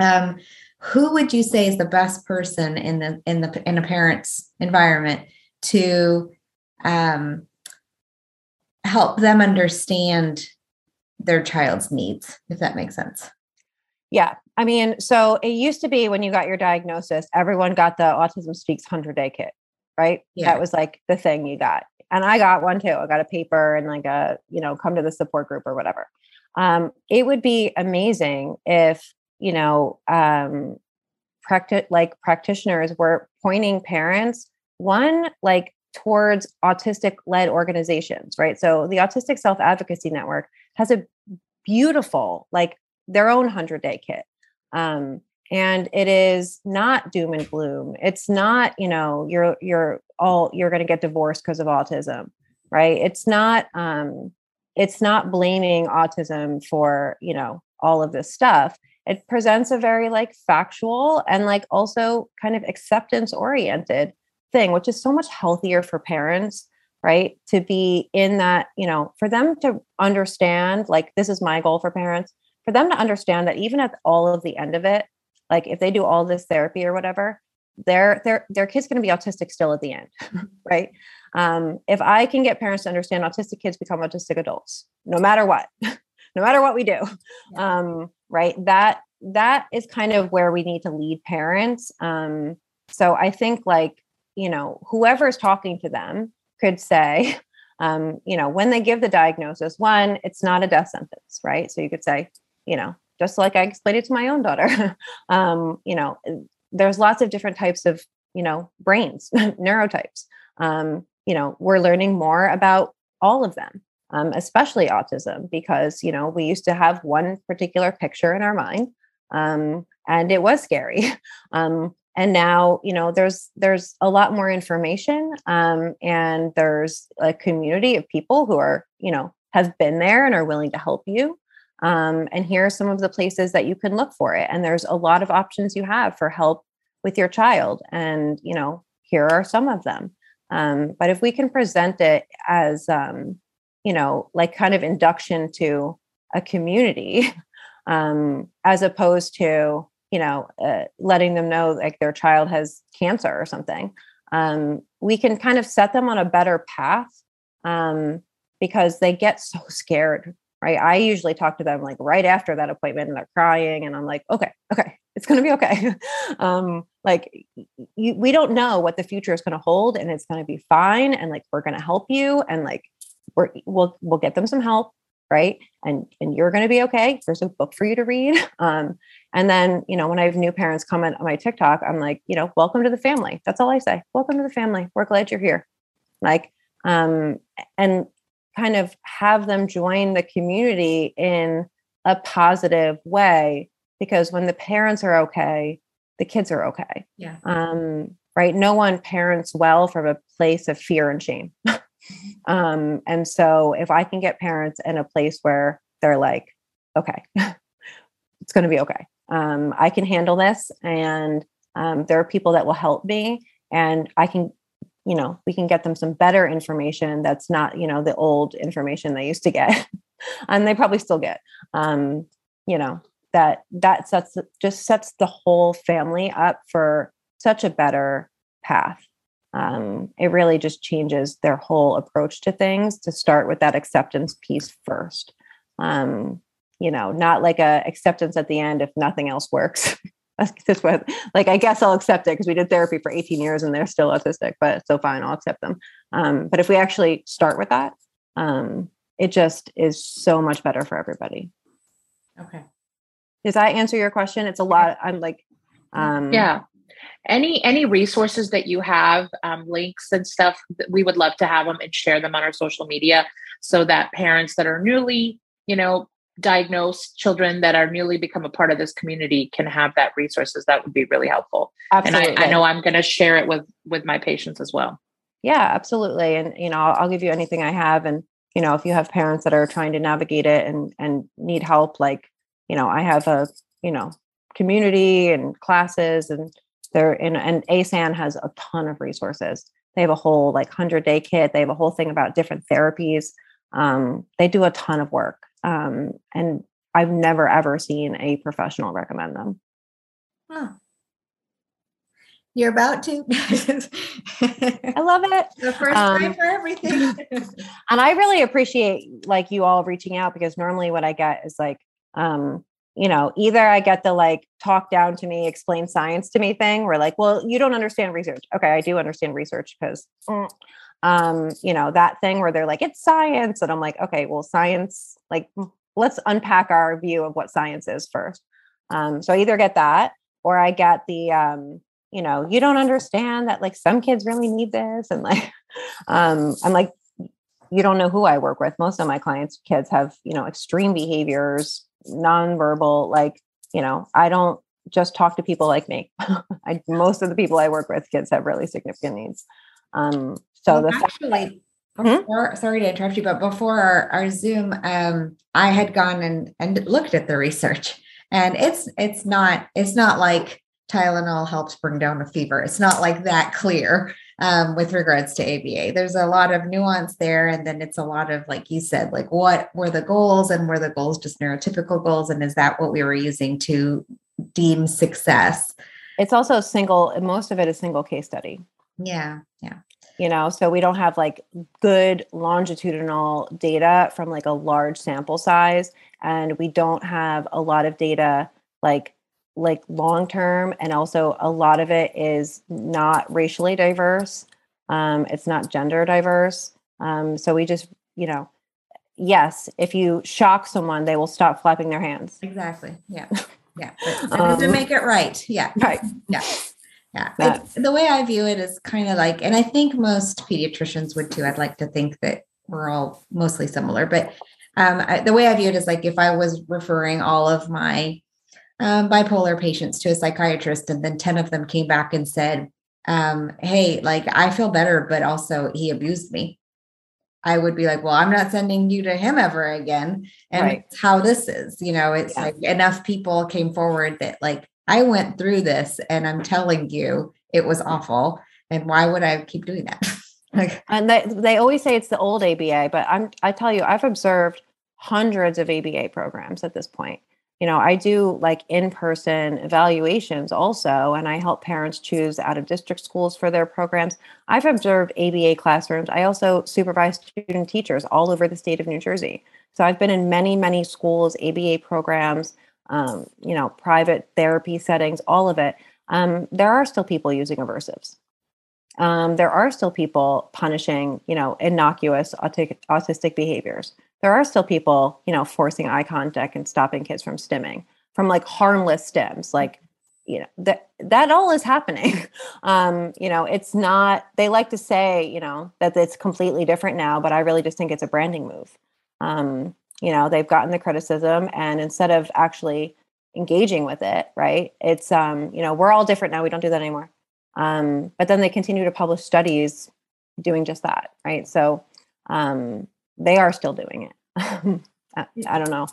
Um, who would you say is the best person in the in the in a parent's environment to um, help them understand their child's needs, if that makes sense? Yeah. I mean, so it used to be when you got your diagnosis, everyone got the Autism Speaks 100 day kit, right? Yeah. That was like the thing you got. And I got one too. I got a paper and like a, you know, come to the support group or whatever. Um, it would be amazing if, you know, um, practice like practitioners were pointing parents one like towards autistic led organizations right so the autistic self advocacy network has a beautiful like their own 100 day kit um, and it is not doom and gloom. It's not you know you're you're all you're going to get divorced because of autism right? It's not um it's not blaming autism for you know all of this stuff. It presents a very like factual and like also kind of acceptance oriented thing which is so much healthier for parents right? To be in that you know for them to understand like this is my goal for parents for them to understand that even at all of the end of it like if they do all this therapy or whatever their their their kid's going to be autistic still at the end *laughs* right? Um, if i can get parents to understand autistic kids become autistic adults no matter what *laughs* no matter what we do Yeah. um, right? That that is kind of where we need to lead parents um, so i think like you know whoever is talking to them could say um, you know when they give the diagnosis one it's not a death sentence right? So you could say you know just like i explained it to my own daughter *laughs* um, you know there's lots of different types of you know brains *laughs* neurotypes. Um, you know we're learning more about all of them um, especially autism because you know we used to have one particular picture in our mind um, and it was scary. *laughs* Um, and now you know there's there's a lot more information um, and there's a community of people who are you know have been there and are willing to help you. Um, and here are some of the places that you can look for it. And there's a lot of options you have for help with your child. And you know here are some of them. Um, but if we can present it as um, you know like kind of induction to a community *laughs* um, as opposed to you know uh, letting them know like their child has cancer or something um, we can kind of set them on a better path um, because they get so *laughs* scared right? I usually talk to them like right after that appointment and they're crying and i'm like okay okay it's going to be okay. *laughs* Um, like you, we don't know what the future is going to hold and it's going to be fine and like we're going to help you and like we're, we'll we'll get them some help right? And and you're going to be okay. There's a book for you to read. *laughs* Um, and then you know when i have new parents comment on my tiktok i'm like you know welcome to the family. That's all i say. Welcome to the family. We're glad you're here. Like um and kind of have them join the community in a positive way because when the parents are okay the kids are okay. Yeah. um right? No one parents well from a place of fear and shame *laughs* um and so if i can get parents in a place where they're like okay *laughs* it's going to be okay um i can handle this and um, there are people that will help me and i can you know we can get them some better information that's not you know the old information they used to get *laughs* and they probably still get um you know that that sets just sets the whole family up for such a better path um, it really just changes their whole approach to things to start with that acceptance piece first. Um, you know not like a acceptance at the end if nothing else works. *laughs* That's what like i guess i'll accept it because we did therapy for 18 years and they're still autistic but so fine i'll accept them. Um, but if we actually start with that um, it just is so much better for everybody. Okay. does that answer your question? It's a lot i'm like um yeah any any resources that you have um, links and stuff that we would love to have them and share them on our social media so that parents that are newly you know diagnosed children that are newly become a part of this community can have that resources. That would be really helpful. Absolutely and I, I know i'm going to share it with with my patients as well. Yeah absolutely. And you know I'll, I'll give you anything i have. And you know if you have parents that are trying to navigate it and and need help like you know i have a you know community and classes and they're in and asan has a ton of resources they have a whole like 100 day kit they have a whole thing about different therapies um, they do a ton of work um, and i've never ever seen a professional recommend them Huh. You're about to. i love it *laughs* the first time Um, for everything. *laughs* and i really appreciate like you all reaching out because normally what i get is like um you know, either I get the like talk down to me, explain science to me thing, where like, well, you don't understand research. Okay, I do understand research because, mm, um, you know, that thing where they're like, it's science. And I'm like, okay, well, science, like, mm, let's unpack our view of what science is first. Um, so I either get that or I get the, um, you know, you don't understand that like some kids really need this. And like, *laughs* um, I'm like, you don't know who I work with. Most of my clients' kids have, you know, extreme behaviors, nonverbal, like, you know, I don't just talk to people like me. *laughs* I, most of the people I work with, kids have really significant needs. Um, so well, the actually, hmm? before, hmm? sorry to interrupt you, but before our, our Zoom, um, I had gone and, and looked at the research and it's, it's not, it's not like Tylenol helps bring down a fever. It's not like that clear um, with regards to ABA. There's a lot of nuance there. And then it's a lot of, like you said, like what were the goals and were the goals just neurotypical goals? And is that what we were using to deem success? It's also a single, most of it is single case study. Yeah. Yeah. You know, so we don't have like good longitudinal data from like a large sample size. And we don't have a lot of data like like long term and also a lot of it is not racially diverse um, it's not gender diverse um, so we just you know yes if you shock someone they will stop flapping their hands. Exactly yeah *laughs* yeah but um, to make it right yeah. right. Yeah yeah the way i view it is kind of like and i think most pediatricians would too i'd like to think that we're all mostly similar but um, I, the way i view it is like if i was referring all of my um, bipolar patients to a psychiatrist, and then 10 of them came back and said, um, Hey, like I feel better, but also he abused me. I would be like, Well, I'm not sending you to him ever again. And right. how this is, you know, it's yeah. like enough people came forward that, like, I went through this and I'm telling you it was awful. And why would I keep doing that? *laughs* like, and they, they always say it's the old ABA, but I'm, I tell you, I've observed hundreds of ABA programs at this point you know i do like in-person evaluations also and i help parents choose out of district schools for their programs. I've observed aba classrooms. I also supervise student teachers all over the state of new jersey. So i've been in many many schools aba programs um, you know private therapy settings all of it. Um, there are still people using aversives. Um, there are still people punishing you know innocuous autistic behaviors there are still people, you know, forcing eye contact and stopping kids from stimming from like harmless stims. Like, you know, that that all is happening. *laughs* um, you know, it's not they like to say, you know, that it's completely different now, but I really just think it's a branding move. Um, you know, they've gotten the criticism and instead of actually engaging with it, right? It's um, you know, we're all different now. We don't do that anymore. Um, but then they continue to publish studies doing just that, right? So um, they are still doing it. *laughs* I, I don't know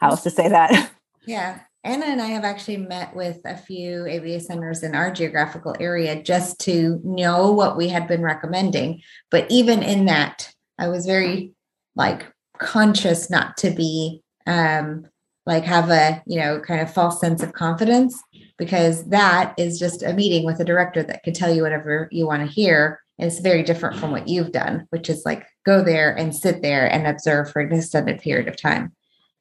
how else to say that. *laughs* Yeah. Anna and I have actually met with a few ABA centers in our geographical area just to know what we had been recommending. But even in that, I was very like conscious not to be um like have a you know kind of false sense of confidence because that is just a meeting with a director that can tell you whatever you want to hear and it's very different from what you've done which is like go there and sit there and observe for an extended period of time.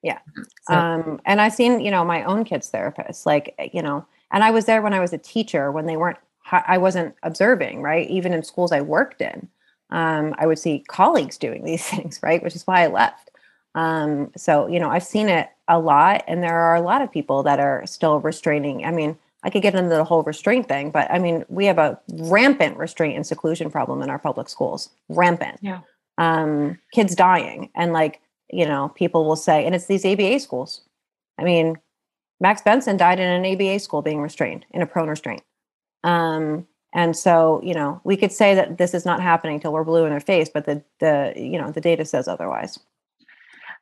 Yeah. So. Um, and I've seen, you know, my own kids' therapists, like, you know, and I was there when I was a teacher when they weren't, I wasn't observing, right? Even in schools I worked in, um, I would see colleagues doing these *laughs* things, right? Which is why I left. Um, so, you know, I've seen it a lot, and there are a lot of people that are still restraining. I mean, I could get into the whole restraint thing, but I mean, we have a rampant restraint and seclusion problem in our public schools. Rampant. Yeah um, kids dying. And like, you know, people will say, and it's these ABA schools. I mean, Max Benson died in an ABA school being restrained in a prone restraint. Um, and so, you know, we could say that this is not happening till we're blue in their face, but the the you know the data says otherwise.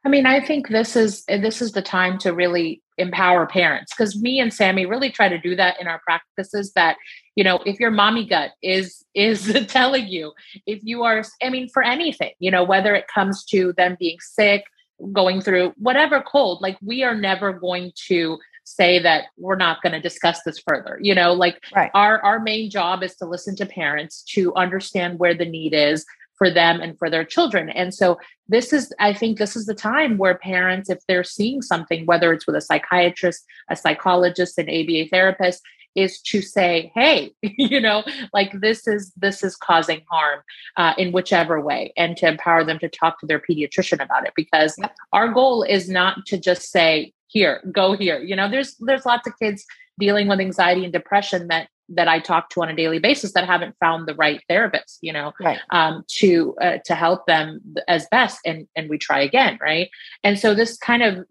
I mean, I think this is eh, this is the time to really empower parents because me and Sammy really try to do that in our practices. That you know, if your mommy gut is is *laughs* telling you, if you are, I mean, for anything, you know, whether it comes to them being sick, going through whatever cold, like we are never going to say that we're not going to discuss this further you know like right. our our main job is to listen to parents to understand where the need is for them and for their children. And so this is, I think this is the time where parents, if they're seeing something, whether it's with a psychiatrist, a psychologist, an ABA therapist, is to say hey *laughs* you know like this is this is causing harm uh, in whichever way and to empower them to talk to their pediatrician about it because yep. our goal is not to just say here go here you know there's there's lots of kids dealing with anxiety and depression that that I talk to on a daily basis that haven't found the right therapist, you know, right. um, to uh, to help them as best, and and we try again, right? And so this kind of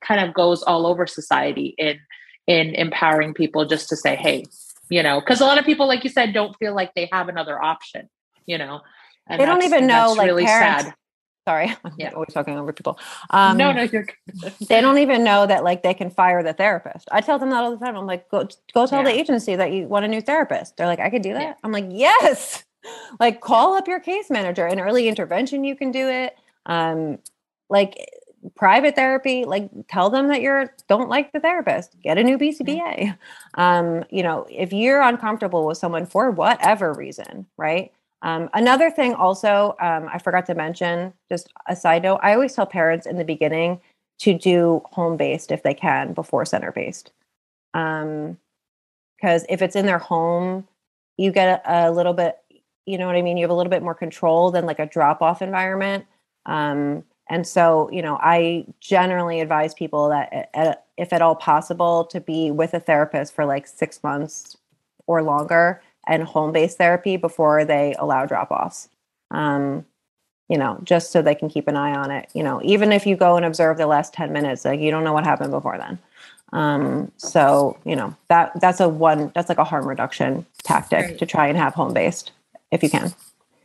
kind of goes all over society in in empowering people just to say, hey, you know, because a lot of people, like you said, don't feel like they have another option, you know. they don't even know, like really parents. Sad sorry *laughs* I'm yeah. always talking over people. Um, no no you're *laughs* they don't even know that like they can fire the therapist. I tell them that all the time. I'm like go go tell yeah. the agency that you want a new therapist. They're like i could do that? Yeah. i'm like yes. *laughs* Like call up your case manager in early intervention you can do it. Um like private therapy like tell them that you're don't like the therapist. Get a new bcba um you know if you're uncomfortable with someone for whatever reason right um, another thing, also, um, I forgot to mention, just a side note, I always tell parents in the beginning to do home based if they can before center based. Um, because if it's in their home, you get a, a, little bit, you know what I mean? You have a little bit more control than like a drop off environment. Um, and so, you know, I generally advise people that, at, if at all possible, to be with a therapist for like six months or longer and home based therapy before they allow drop offs. Um, you know, just so they can keep an eye on it. You know, even if you go and observe the last 10 minutes, like you don't know what happened before then. Um, so, you know, that that's a one that's like a harm reduction tactic right. to try and have home based if you can.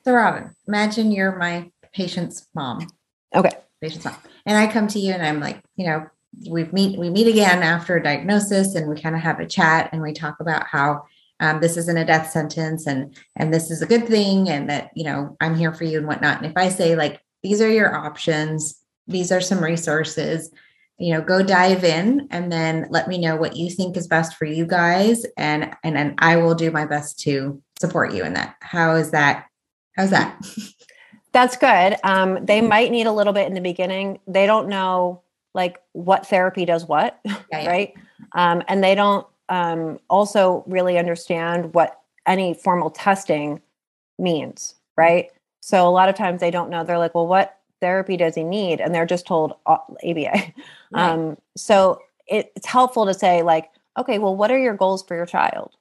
So Robin, imagine you're my patient's mom. Okay. Patient's mom. And I come to you and I'm like, you know, we meet we meet again after a diagnosis and we kind of have a chat and we talk about how um, this isn't a death sentence and and this is a good thing and that you know i'm here for you and whatnot. And if i say like these are your options these are some resources you know go dive in and then let me know what you think is best for you guys. And and then i will do my best to support you in that. How is that how's that? *laughs* That's good. Um, they might need a little bit in the beginning. They don't know like what therapy does what yeah, yeah. right? Um, and they don't um, also really understand what any formal testing means, right? So a lot of times they don't know. They're like, well, what therapy does he need? And they're just told uh, ABA. *laughs* Right. Um, so it, it's helpful to say, like, okay, well, what are your goals for your child?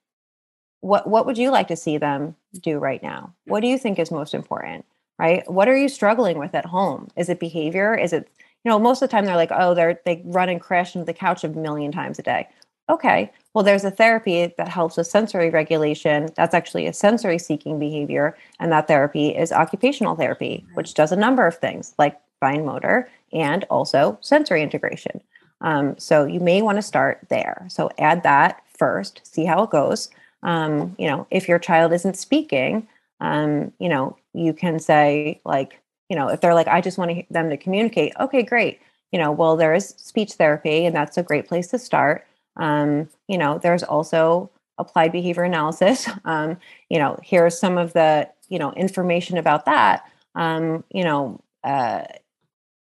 What what would you like to see them do right now? What do you think is most important? Right? What are you struggling with at home? Is it behavior? Is it you know most of the time they're like, oh, they're they run and crash into the couch a million times a day. Okay, well, there's a therapy that helps with sensory regulation. That's actually a sensory seeking behavior. And that therapy is occupational therapy, which does a number of things like fine motor and also sensory integration. Um, so you may want to start there. So add that first, see how it goes. Um, you know, if your child isn't speaking, um, you know, you can say, like, you know, if they're like, I just want them to communicate, okay, great. You know, well, there is speech therapy, and that's a great place to start. Um, you know, there's also applied behavior analysis. *laughs* Um, you know, here's some of the you know information about that. Um, you know, uh,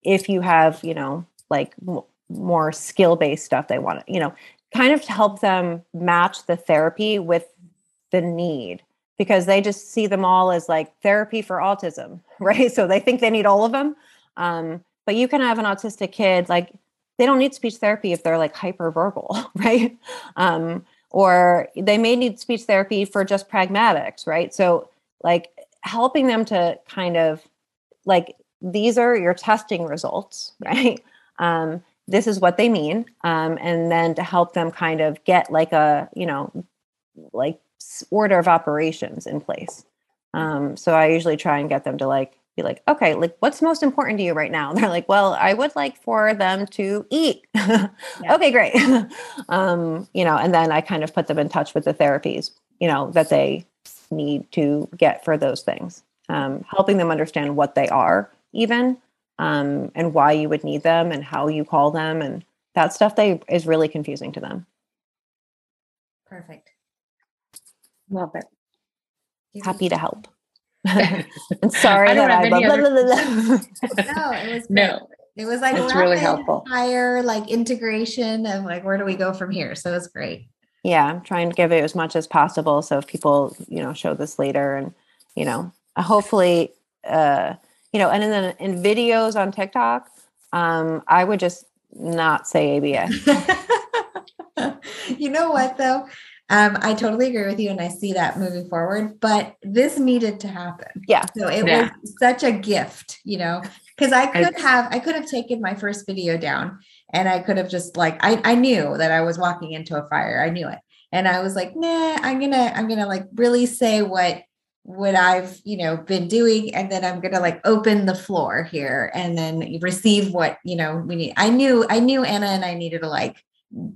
if you have you know like m- more skill based stuff they want to you know kind of help them match the therapy with the need because they just see them all as like therapy for autism *laughs* right so they think they need all of them um, but you can have an autistic kid like they don't need speech therapy if they're like hyperverbal, *laughs* right? Um, or they may need speech therapy for just pragmatics, right? So, like helping them to kind of like these are your testing results, *laughs* right? Um, this is what they mean, um, and then to help them kind of get like a you know like order of operations in place. Um, so I usually try and get them to like be like, okay, like what's most important to you right now? *laughs* They're like, well, I would like for them to eat. *laughs* yeah. okay, great. *laughs* um, you know, and then I kind of put them in touch with the therapies, you know, that they need to get for those things. Um, helping them understand what they are, even, um, and why you would need them and how you call them and that stuff they is really confusing to them. Perfect. Love it. Happy to help. And sorry I don't that I have blah, any blah, other- blah, blah, blah. no, it was great. No, It was like It's really helpful. fire, like integration of like where do we go from here? So it was great. yeah i'm trying to give it as much as possible so if people you know show this later and you know uh, hopefully uh you know and then in videos on tiktok um i would just not say aba *laughs* you know what though? Um, I totally agree with you, and I see that moving forward. But this needed to happen. Yeah. So it Yeah. was such a gift, you know, because I could It's- have I could have taken my first video down, and I could have just like I I knew that I was walking into a fire. I knew it, and I was like, nah, I'm gonna I'm gonna like really say what what I've you know been doing, and then I'm gonna like open the floor here, and then receive what you know we need. I knew I knew Anna and I needed to like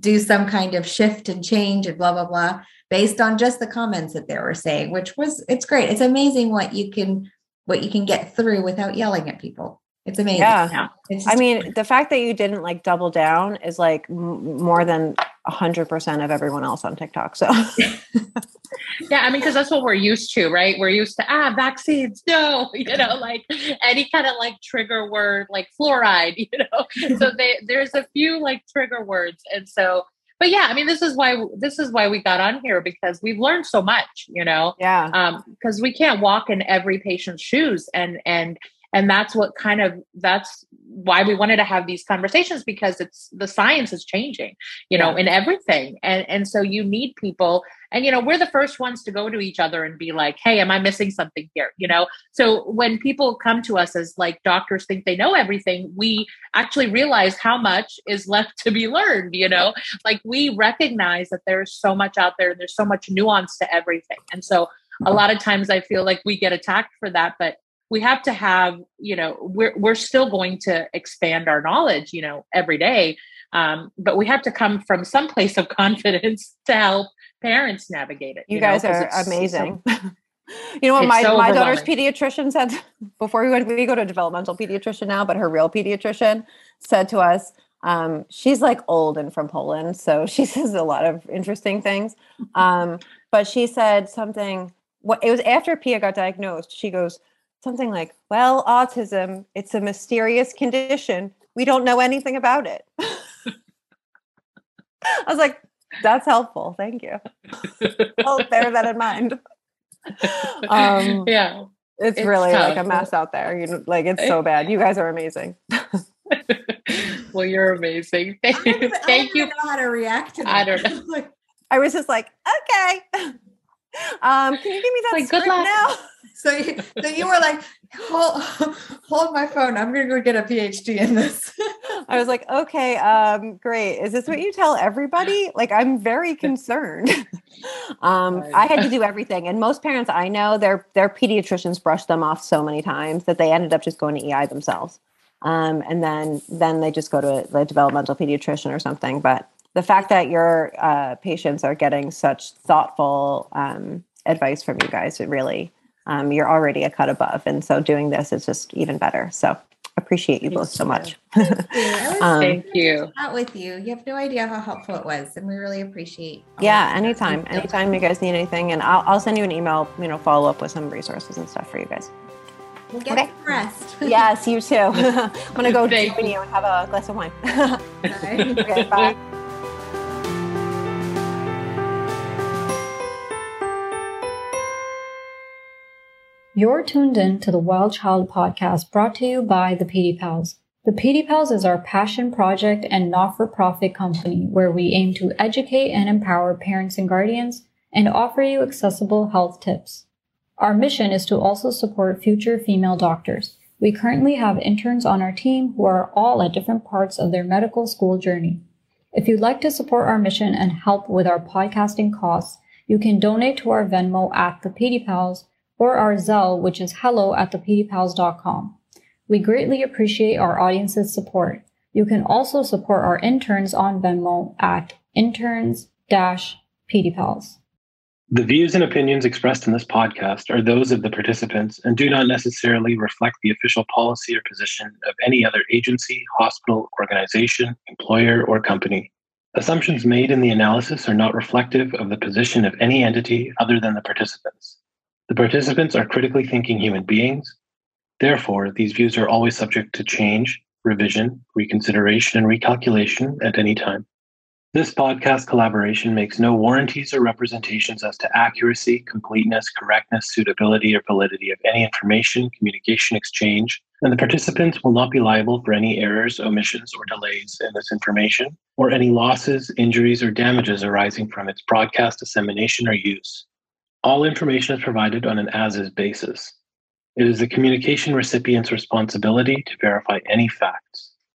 do some kind of shift and change and blah blah blah based on just the comments that they were saying which was it's great. It's amazing what you can what you can get through without yelling at people it's amazing yeah Yeah. It's i mean the fact that you didn't like double down is like m- more than 100% of everyone else on tiktok so *laughs* yeah, I mean, because that's what we're used to, right? We're used to ah vaccines, no, *laughs* you know, like any kind of like trigger word, like fluoride, *laughs* you know. so they, there's a few like trigger words, and so, but yeah, I mean, this is why this is why we got on here because we've learned so much, you know. yeah um because we can't walk in every patient's shoes and and and that's what kind of that's why we wanted to have these conversations because it's the science is changing you know Yeah. in everything. And and so you need people and you know we're the first ones to go to each other and be like hey am i missing something here? You know? So when people come to us as like doctors think they know everything we actually realize how much is left to be learned you know? Like we recognize that there's so much out there and there's so much nuance to everything. And so a lot of times i feel like we get attacked for that but we have to have you know we're we're still going to expand our knowledge you know every day. Um, but we have to come from some place of *laughs* confidence to help parents navigate it you, know, are it's so- amazing. *laughs* You know what my, so my daughter's pediatrician said *laughs* before we went we go to a developmental pediatrician now but her real pediatrician said to us um, she's like old and from poland so she says a lot of interesting things. Um, but she said something what it was after pia got diagnosed she goes something like well autism it's a mysterious condition. We don't know anything about it. *laughs* I was like that's helpful. Thank you. I'll bear that in mind. *laughs* Um yeah. it's, It's really like a mess out there. You know like it's so bad. You guys are amazing. *laughs* Well you're amazing. I don't even- I thank don't you. know how to react to that. I don't know. Like, i was just like okay um can you give me that Like, script now *laughs* so you, so you were like hold *laughs* hold my phone i'm gonna go get a phd in this *laughs* I was like, okay, um, great. Is this what you tell everybody? Like, I'm very concerned. um, I had to do everything, and most parents I know, their their pediatricians brushed them off so many times that they ended up just going to EI themselves, um, and then then they just go to a, the developmental pediatrician or something. But the fact that your uh, patients are getting such thoughtful um, advice from you guys, it really um, you're already a cut above, and so doing this is just even better. So appreciate you both so much. I *laughs* was Um, thank you out with you you have no idea how helpful it was and we really appreciate all Yeah, anytime. Thank you. Anytime you guys need anything. And I'll, I'll send you an email, you know, follow up with some resources and stuff for you guys. we'll get Okay. some rest *laughs* Yes, you too. *laughs* I'm going to go Thank join you and have a glass of wine. Okay, bye. You're tuned in to the Wild Child podcast brought to you by the Pedi Pals. The Pedi Pals is our passion project and not for profit company where we aim to educate and empower parents and guardians and offer you accessible health tips. Our mission is to also support future female doctors. We currently have interns on our team who are all at different parts of their medical school journey. If you'd like to support our mission and help with our podcasting costs, you can donate to our Venmo at the Pedi Pals or our Zelle, which is hello at thepdpals.com. We greatly appreciate our audience's support. You can also support our interns on Venmo at interns-pdpals. The views and opinions expressed in this podcast are those of the participants and do not necessarily reflect the official policy or position of any other agency, hospital, organization, employer, or company. Assumptions made in the analysis are not reflective of the position of any entity other than the participants. The participants are critically thinking human beings. Therefore, these views are always subject to change, revision, reconsideration, and recalculation at any time. This podcast collaboration makes no warranties or representations as to accuracy, completeness, correctness, suitability, or validity of any information, communication exchange, and the participants will not be liable for any errors, omissions, or delays in this information, or any losses, injuries, or damages arising from its broadcast, dissemination, or use. All information is provided on an as is basis. It is the communication recipient's responsibility to verify any fact